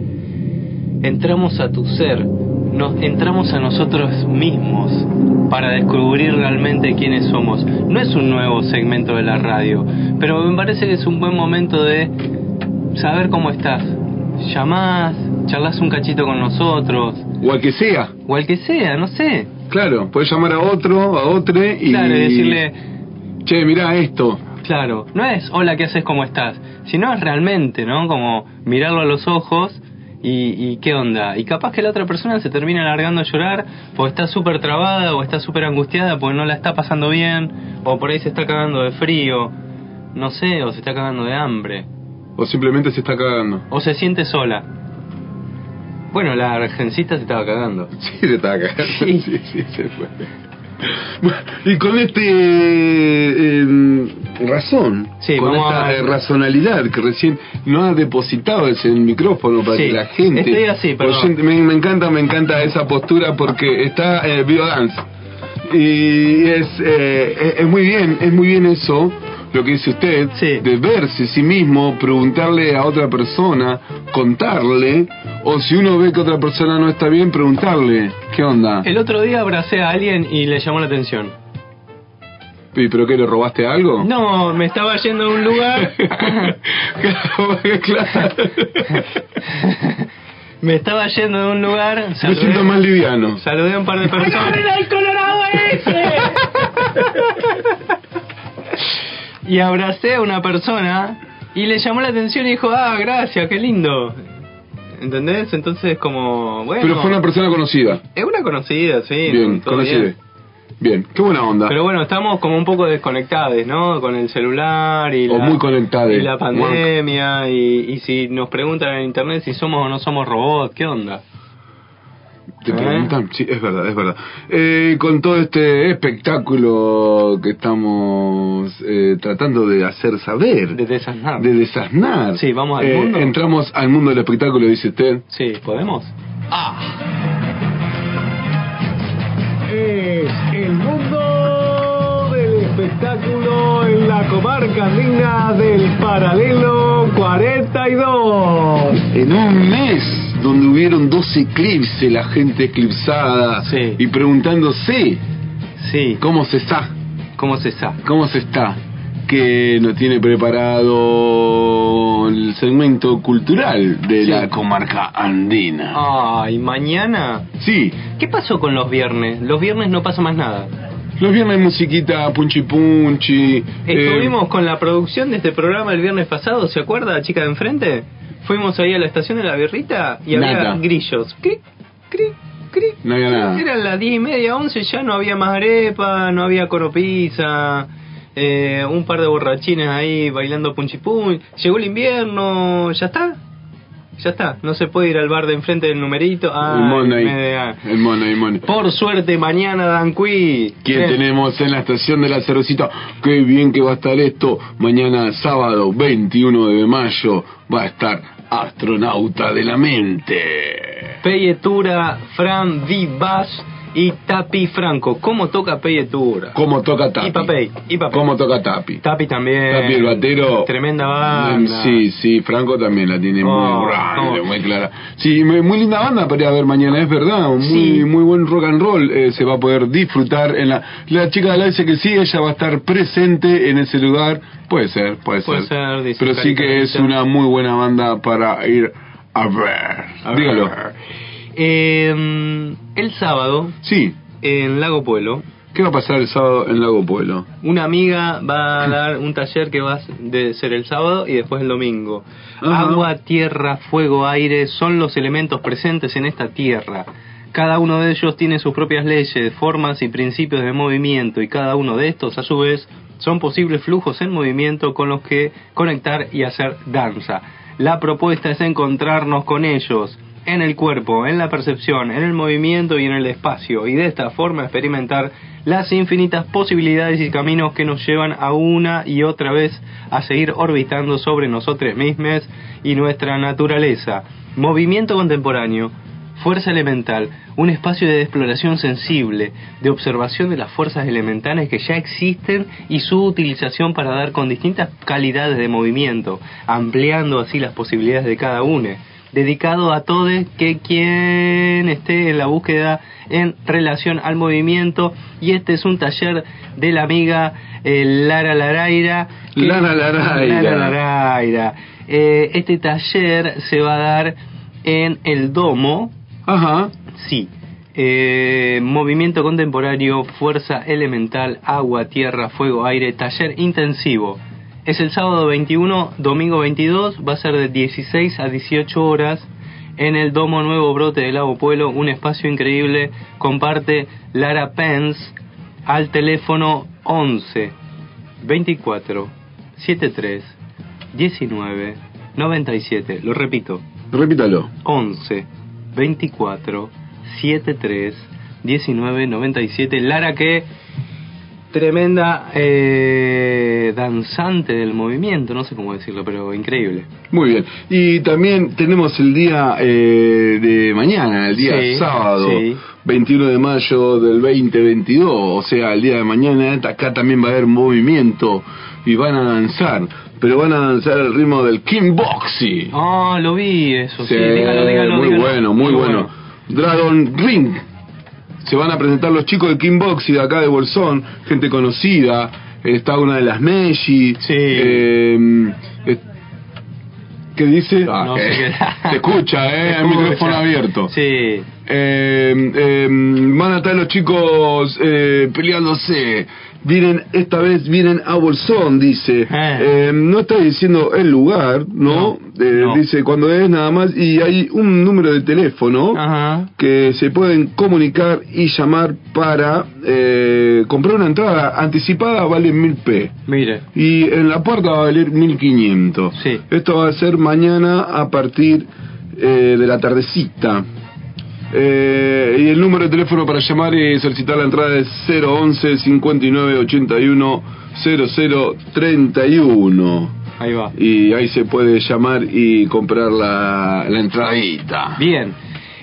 Entramos a tu ser, nos entramos a nosotros mismos para descubrir realmente quiénes somos. No es un nuevo segmento de la radio, pero me parece que es un buen momento de saber cómo estás. Llamás, charlas un cachito con nosotros. O al que sea. O al que sea, no sé. Claro, puedes llamar a otro, a otro y... Claro, y decirle, Che, mirá esto. Claro, no es hola, ¿qué haces? ¿Cómo estás? Sino es realmente, ¿no? Como mirarlo a los ojos y, y qué onda. Y capaz que la otra persona se termina largando a llorar porque está súper trabada o está súper angustiada porque no la está pasando bien o por ahí se está cagando de frío, no sé, o se está cagando de hambre O simplemente se está cagando. o se siente sola. Bueno, la argencita se estaba cagando. Sí, se estaba cagando. Sí, sí, se fue. Bueno, Y con este eh, razón, Sí, con esta a- eh, razonalidad que recién no ha depositado ese el micrófono para Sí, que la gente, estoy así, oyente- me, me encanta, me encanta esa postura porque está eh, biodance y es, eh, es es muy bien, es muy bien eso lo que dice usted de verse a sí mismo, preguntarle a otra persona, contarle o si uno ve que otra persona no está bien, preguntarle qué onda. El otro día abracé a alguien y le llamó la atención. ¿Y pero qué le robaste algo? No, me estaba yendo a un lugar. me estaba yendo de un lugar. Me siento más liviano. Saludé a un par de personas. el colorado ese! Y abracé a una persona y le llamó la atención y dijo, ah, gracias, qué lindo. ¿Entendés? Entonces como, bueno... Pero fue una persona conocida. Es una conocida, sí. Bien, conocida. bien. Bien, qué buena onda. Pero bueno, estamos como un poco desconectados, ¿no? Con el celular y O la, muy conectados. y la pandemia y, y si nos preguntan en internet si somos o no somos robots, ¿qué onda? ¿Te preguntan? Sí, es verdad, es verdad. Eh, con todo este espectáculo que estamos eh, tratando de hacer saber. De desasnar. De desasnar. Sí, vamos al Eh, mundo. Entramos al mundo del espectáculo, dice usted. Sí, ¿podemos? Es el mundo del espectáculo en la comarca andina del paralelo 42. En un mes donde hubieron dos eclipses, la gente eclipsada y preguntándose sí. cómo se está. ¿Cómo se está? ¿Cómo se está? Que no tiene preparado el segmento cultural de Sí. la comarca andina. Ay, mañana. Sí. ¿Qué pasó con los viernes? Los viernes no pasa más nada. Los viernes musiquita punchi punchi. eh, Estuvimos con la producción de este programa el viernes pasado, ¿se acuerda, chica de enfrente? Fuimos ahí a la estación de la birrita y había grillos. Cric, cric, cric. no había nada. Eran las diez y media, once, ya no había más arepa, no había coropizza, eh, un par de borrachines ahí bailando punchipun. Llegó el invierno, ya está. Ya está, no se puede ir al bar de enfrente del numerito. Ah, el mono ahí. El mono mono. Por suerte, mañana Danqui. ¿Quién tenemos en la estación de la cervecita? Qué bien que va a estar esto. Mañana sábado 21 de mayo va a estar Astronauta de la Mente. Peyetura, Fran Vivas y Tapi Franco. ¿Cómo toca Peyetura? ¿Cómo toca Tapi? Y Papey, y Papey. ¿Cómo toca Tapi? Tapi también. Tapi el batero. Tremenda banda. Sí, sí, Franco también la tiene Oh, muy grande, oh. muy clara. Sí, muy, linda banda para ir a ver mañana, es verdad. Muy, Sí. muy buen rock and roll eh, se va a poder disfrutar en la. La chica de la dice que sí, ella va a estar presente en ese lugar. Puede ser, puede, Puede ser, dice Pero sí que es una muy buena banda para ir a ver. A Dígalo. Eh, el sábado. Sí. En Lago Pueblo. ¿Qué va a pasar el sábado en Lago Pueblo? Una amiga va a dar un taller que va a ser el sábado y después el domingo. Agua, tierra, fuego, aire son los elementos presentes en esta tierra. Cada uno de ellos tiene sus propias leyes, formas y principios de movimiento y cada uno de estos a su vez son posibles flujos en movimiento con los que conectar y hacer danza. La propuesta es encontrarnos con ellos, en el cuerpo, en la percepción, en el movimiento y en el espacio, y de esta forma experimentar las infinitas posibilidades y caminos que nos llevan a una y otra vez a seguir orbitando sobre nosotros mismos y nuestra naturaleza. Movimiento contemporáneo, fuerza elemental, un espacio de exploración sensible, de observación de las fuerzas elementales que ya existen y su utilización para dar con distintas calidades de movimiento, ampliando así las posibilidades de cada uno dedicado a todos que quien esté en la búsqueda en relación al movimiento y este es un taller de la amiga eh, Lara Laraira que- Lara Laraira. Lara Laraira. Eh, este taller se va a dar en el domo Ajá. sí Eh, movimiento contemporáneo, fuerza elemental, agua, tierra, fuego, aire, taller intensivo. Es el sábado 21, domingo 22, va a ser de 16 a 18 horas en el Domo Nuevo Brote del Lago Pueblo, un espacio increíble. Comparte Lara Pence al teléfono 11 24 73 19 97. Lo repito. Repítalo. 11 24 73 19 97. Lara que tremenda eh, danzante del movimiento, no sé cómo decirlo, pero increíble. Muy bien. Y también tenemos el día eh, de mañana, el día Sí, sábado, sí. 21 de mayo del 2022. O sea, el día de mañana acá también va a haber movimiento y van a danzar. Pero van a danzar al ritmo del kickboxing. Ah, lo vi eso, sí, Sí, dígalo, dígalo, muy dígalo. bueno, muy, bueno. Dragon Ring. Se van a presentar los chicos de Kickboxing de acá de Bolsón, gente conocida. Está una de las Meji. Eh, eh, ¿Qué dice? Ah, No sé qué- Se escucha, ¿eh? El Escucha. micrófono abierto. Sí. Eh, eh, van a estar los chicos eh, peleándose. Vienen, esta vez vienen a Bolsón, dice. Eh, no está diciendo el lugar, ¿no? Eh, Dice cuando es nada más. Y hay un número de teléfono que se pueden comunicar y llamar para eh, comprar una entrada anticipada, vale mil p. Mire. Y en la puerta va a valer 1500. Sí. Esto va a ser mañana a partir eh, de la tardecita. Eh, y el número de teléfono para llamar y solicitar la entrada es 011 59 81 00 31. Ahí va. Y ahí se puede llamar y comprar la, la entradita. Bien.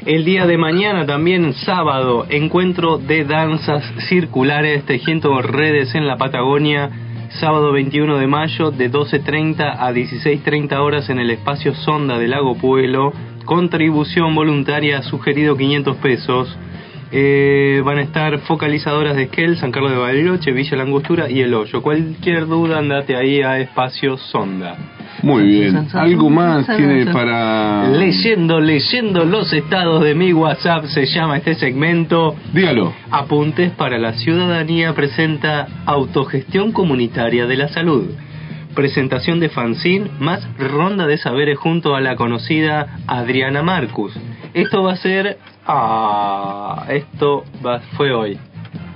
El día de mañana también, sábado, encuentro de danzas circulares tejiendo redes en la Patagonia. Sábado 21 de mayo de 12.30 a 16.30 horas en el espacio Sonda del Lago Pueblo. Contribución voluntaria sugerido 500 pesos. Eh, van a estar focalizadoras de Esquel, San Carlos de Bariloche, Villa La Angostura y El Hoyo. Cualquier duda, andate ahí a espacio Sonda. Muy bien. ¿Algo más tiene para...? Leyendo, leyendo los estados de mi WhatsApp se llama este segmento. Dígalo. Apuntes para la ciudadanía presenta Autogestión Comunitaria de la Salud. Presentación de fanzine más ronda de saberes junto a la conocida Adriana Marcus. Esto va a ser... Ah, esto va, fue hoy.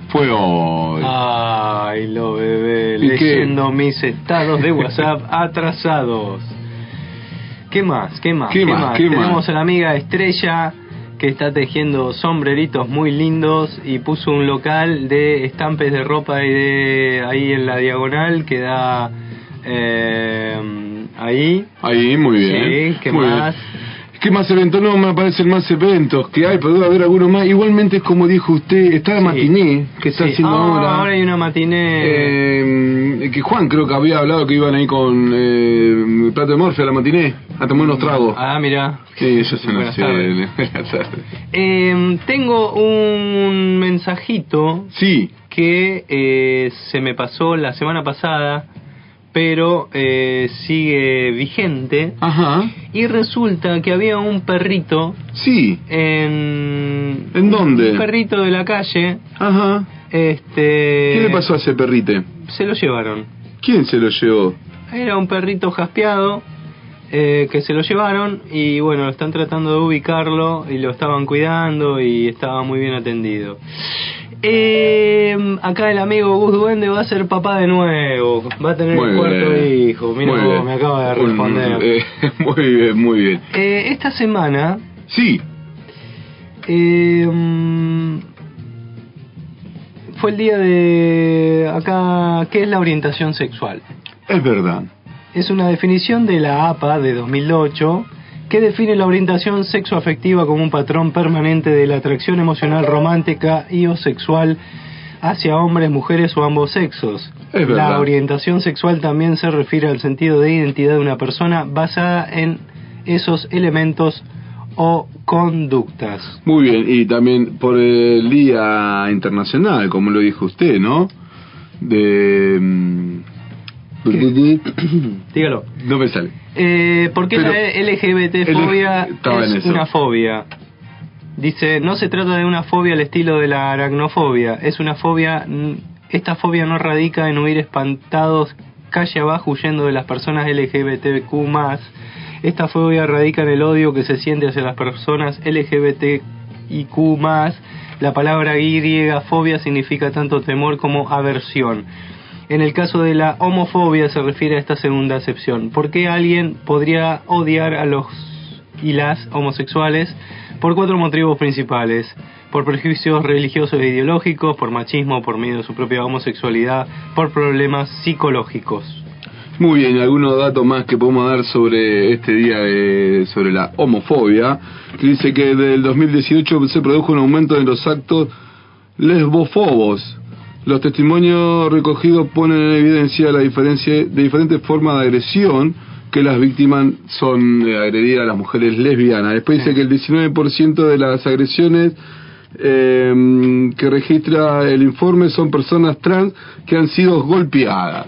Fue hoy. Ay, lo bebé, ¿Y qué? leyendo mis estados de WhatsApp atrasados. ¿Qué más? ¿Qué más? ¿Qué más? ¿Qué Tenemos más? a la amiga Estrella que está tejiendo sombreritos muy lindos y puso un local de estampes de ropa y de ahí en la diagonal que da eh, ahí. Ahí, muy bien. Sí, ¿qué Muy bien. más? ¿Qué más eventos? No me aparecen más eventos que hay, pero debe haber algunos más. Igualmente es como dijo usted, está la matiné que está Sí. haciendo Ah, ahora. ahora hay una matiné. Eh, que Juan creo que había hablado que iban ahí con eh, Plato de Morfe a la matiné a tomar unos tragos. Ah, mira. Sí, eso se Buenas no sé. tardes. Buenas tardes. Eh, tengo un mensajito sí. que eh, se me pasó la semana pasada, pero eh, sigue vigente. Ajá. Y resulta que había un perrito. Sí. En. ¿En dónde? Un perrito de la calle. Ajá. Este. ¿Qué le pasó a ese perrite? Se lo llevaron. ¿Quién se lo llevó? Era un perrito jaspeado eh, que se lo llevaron y bueno, están tratando de ubicarlo y lo estaban cuidando y estaba muy bien atendido. Eh, acá el amigo Gus Duende va a ser papá de nuevo, va a tener Muy el cuarto bien. hijo, mira bien. me acaba de Un- responder. eh, muy bien, muy bien. Eh, esta semana Sí. Mm, fue el día de acá, ¿qué es la orientación sexual? Es verdad. Es una definición de la APA de 2008 que define la orientación sexoafectiva como un patrón permanente de la atracción emocional romántica y o sexual hacia hombres, mujeres o ambos sexos. Es verdad. La orientación sexual también se refiere al sentido de identidad de una persona basada en esos elementos o conductas. Muy bien, y también por el Día Internacional, como lo dijo usted, ¿no? De... Dígalo. No me sale. Eh, ¿Por qué Pero- la LGBT-fobia es una fobia? Dice, no se trata de una fobia al estilo de la aracnofobia, es una fobia, mm, esta fobia no radica en huir espantados calle abajo huyendo de las personas LGBTQ+, esta fobia radica en el odio que se siente hacia las personas LGBTIQ+, la palabra griega fobia significa tanto temor como aversión. En el caso de la homofobia se refiere a esta segunda acepción. ¿Por qué alguien podría odiar a los y las homosexuales? Por cuatro motivos principales. Por prejuicios religiosos e ideológicos, por machismo, por miedo a su propia homosexualidad, por problemas psicológicos. Muy bien, algunos datos más que podemos dar sobre este día de- sobre la homofobia. Dice que desde el 2018 se produjo un aumento en los actos lesbofobos. Los testimonios recogidos ponen en evidencia la diferencia de diferentes formas de agresión que las víctimas son eh, agredidas las mujeres lesbianas. Después dice que el 19% de las agresiones eh, que registra el informe son personas trans que han sido golpeadas.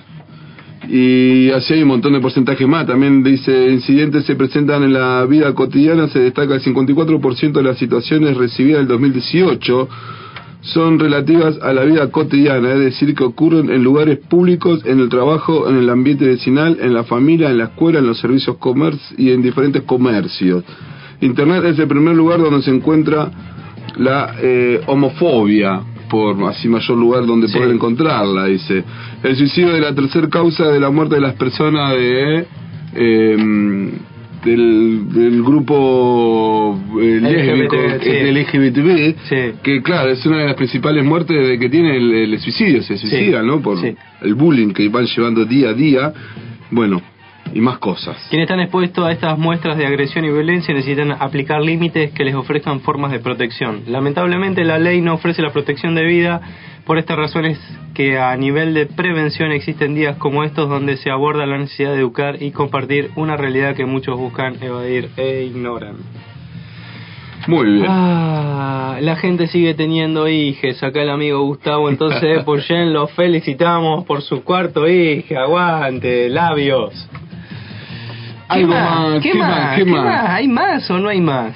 Y así hay un montón de porcentajes más. También dice, incidentes se presentan en la vida cotidiana, se destaca el 54% de las situaciones recibidas del 2018 son relativas a la vida cotidiana, es decir, que ocurren en lugares públicos, en el trabajo, en el ambiente vecinal, en la familia, en la escuela, en los servicios y en diferentes comercios. Internet es el primer lugar donde se encuentra la eh, homofobia, por así mayor lugar donde poder encontrarla, dice. El suicidio es la tercera causa de la muerte de las personas de... eh, del, del grupo eh, lésbico, LGBT, que sí. LGBTB, Sí. claro, es una de las principales muertes de que tiene el, el suicidio, se suicida, ¿no? Por el bullying que van llevando día a día, bueno, y más cosas. Quienes están expuestos a estas muestras de agresión y violencia necesitan aplicar límites que les ofrezcan formas de protección. Lamentablemente la ley no ofrece la protección de vida, por estas razones que a nivel de prevención existen días como estos donde se aborda la necesidad de educar y compartir una realidad que muchos buscan evadir e ignoran. Muy bien. Ah, la gente sigue teniendo hijes. Acá el amigo Gustavo, entonces por Jen lo felicitamos por su cuarto hijo. Aguante, labios. ¿Qué Algo más? más, ¿Qué, ¿qué más? ¿Qué ¿Qué más? ¿Hay más o no hay más?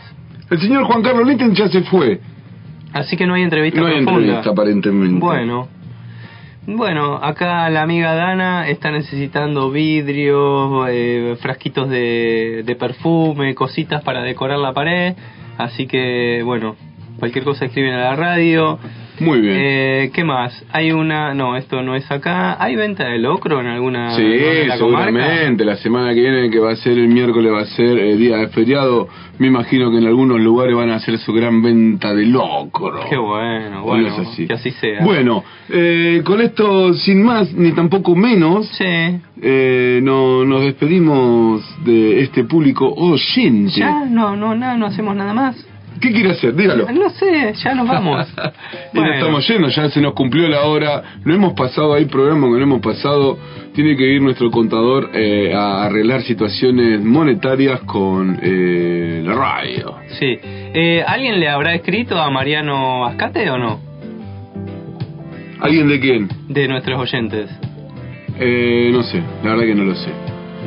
El señor Juan Carlos Litten ya se fue. Así que no hay entrevista No hay profunda. entrevista aparentemente. Bueno. Bueno, acá la amiga Dana está necesitando vidrios, eh, frasquitos de, de perfume, cositas para decorar la pared. Así que, bueno, cualquier cosa escriben a la radio. Muy bien. Eh, ¿Qué más? Hay una... No, esto no es acá. ¿Hay venta de locro en alguna Sí, en la seguramente. La semana que viene, que va a ser el miércoles, va a ser el día de feriado. Me imagino que en algunos lugares van a hacer su gran venta de locro. Qué bueno, Bueno, bueno, es así. que así sea. Bueno, eh, con esto, sin más ni tampoco menos, eh, no, nos despedimos de este público oyente. Ya, no, no, nada, no hacemos nada más. ¿Qué quiere hacer? Dígalo. No sé, ya nos vamos. Y Bueno. estamos yendo, ya se nos cumplió la hora. No hemos pasado, hay programas que no hemos pasado. Tiene que ir nuestro contador eh, a arreglar situaciones monetarias con eh, la radio. Sí. Eh, ¿Alguien le habrá escrito a Mariano Ascate o no? ¿Alguien de quién? De nuestros oyentes. Eh, no sé, la verdad que no lo sé.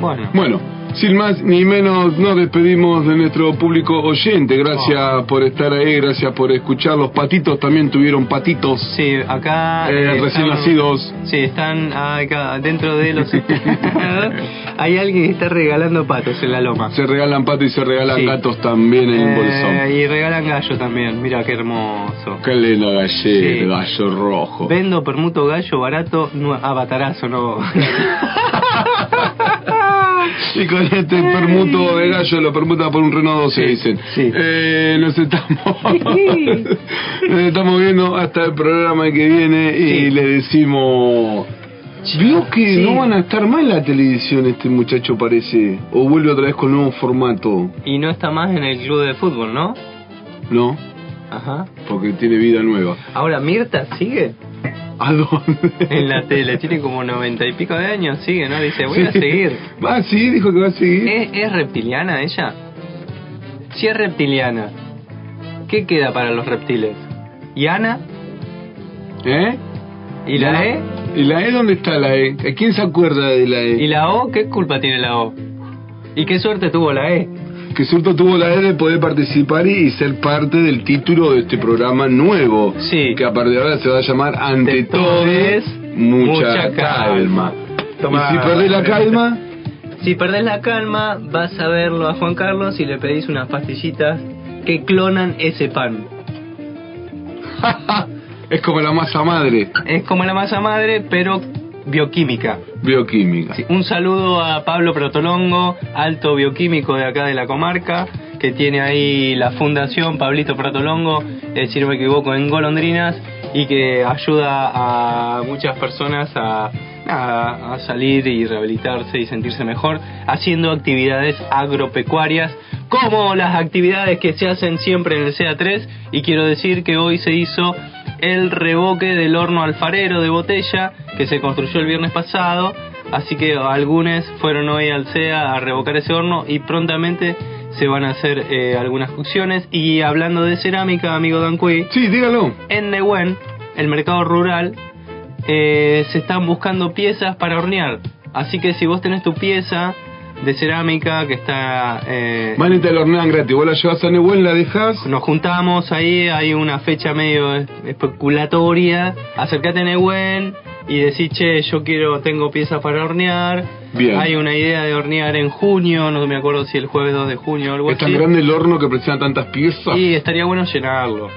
Bueno. Bueno, sin más ni menos, nos despedimos de nuestro público oyente. Gracias por estar ahí, gracias por escuchar. Los patitos también tuvieron patitos. Sí, acá... Eh, eh, recién están- nacidos. Sí, están acá dentro de los... Hay alguien que está regalando patos en la loma. Se regalan patos y se regalan Sí. gatos también en el Eh, bolsón. y regalan gallo también. Mira qué hermoso. Qué lindo gallo, Sí. gallo rojo. Vendo permuto gallo barato, no, ah, batarazo, no. Y con este permuto de gallo lo permuta por un Renault 12, dicen. Eh, nos estamos nos estamos viendo hasta el programa que viene y le decimos... Vio que no van a estar más en la televisión este muchacho parece, o vuelve otra vez con nuevo formato. Y no está más en el club de fútbol, ¿no? No, Ajá. porque tiene vida nueva. Ahora, Mirta sigue ¿A dónde? en la tele, tiene como noventa y pico de años, sigue, ¿no? Dice, voy a seguir. Ah, sí, dijo que va a seguir. ¿Es, es reptiliana ella? Si es reptiliana, ¿qué queda para los reptiles? ¿Y Ana? ¿Eh? ¿Y la E? ¿Y la E dónde está la E? ¿A quién se acuerda de la E? ¿Y la O? ¿Qué culpa tiene la O? ¿Y qué suerte tuvo la E? Que suerte tuvo la E de poder participar y, ser parte del título de este programa nuevo. Sí. Que a partir de ahora se va a llamar Ante todo, mucha, mucha calma. Toma. Y si perdés la calma, Si perdés la calma, vas a verlo a Juan Carlos y le pedís unas pastillitas que clonan ese pan. es como la masa madre, Es como la masa madre, pero bioquímica. bioquímica. Sí, un saludo a Pablo Protolongo, alto bioquímico de acá de la comarca, que tiene ahí la fundación Pablito Protolongo, eh, si no me equivoco, en Golondrinas, y que ayuda a muchas personas a salir y rehabilitarse y sentirse mejor, haciendo actividades agropecuarias, como las actividades que se hacen siempre en el CA3, y quiero decir que hoy se hizo el reboque del horno alfarero de botella que se construyó el viernes pasado. Así que algunos fueron hoy al CEA a revocar ese horno y prontamente se van a hacer eh, algunas cocciones. Y hablando de cerámica, amigo Danqui, sí, dígalo. En Nehuen, el mercado rural, eh, se están buscando piezas para hornear. Así que si vos tenés tu pieza de cerámica que está... Eh, Van y te lo hornean gratis. Vos la llevas a Nehuen, la dejas. nos juntamos ahí, hay una fecha medio es- especulatoria, acércate a Nehuen y decís, che, yo quiero, tengo piezas para hornear, Bien. hay una idea de hornear en junio, no me acuerdo si el jueves 2 de junio o algo Es tan así, grande el horno que precisa tantas piezas. y estaría bueno llenarlo,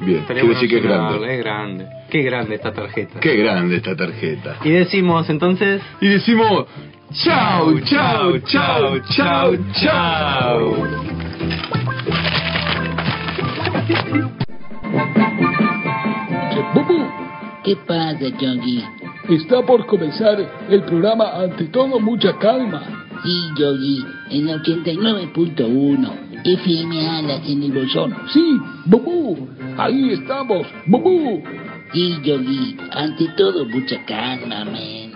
Bien, estaría bueno decir que es grande. es grande, qué grande esta tarjeta. Qué grande esta tarjeta. Y decimos entonces... Y decimos, chau, chau, chau, chau, chau. Bubu, ¿Qué pasa, Yogi? está por comenzar el programa Ante todo mucha calma. Sí, Yogi, en 89.1. FM Alas en el bolsón. Sí, Bubu, ahí estamos, Bubu. Sí, Yogi, ante todo mucha calma, men.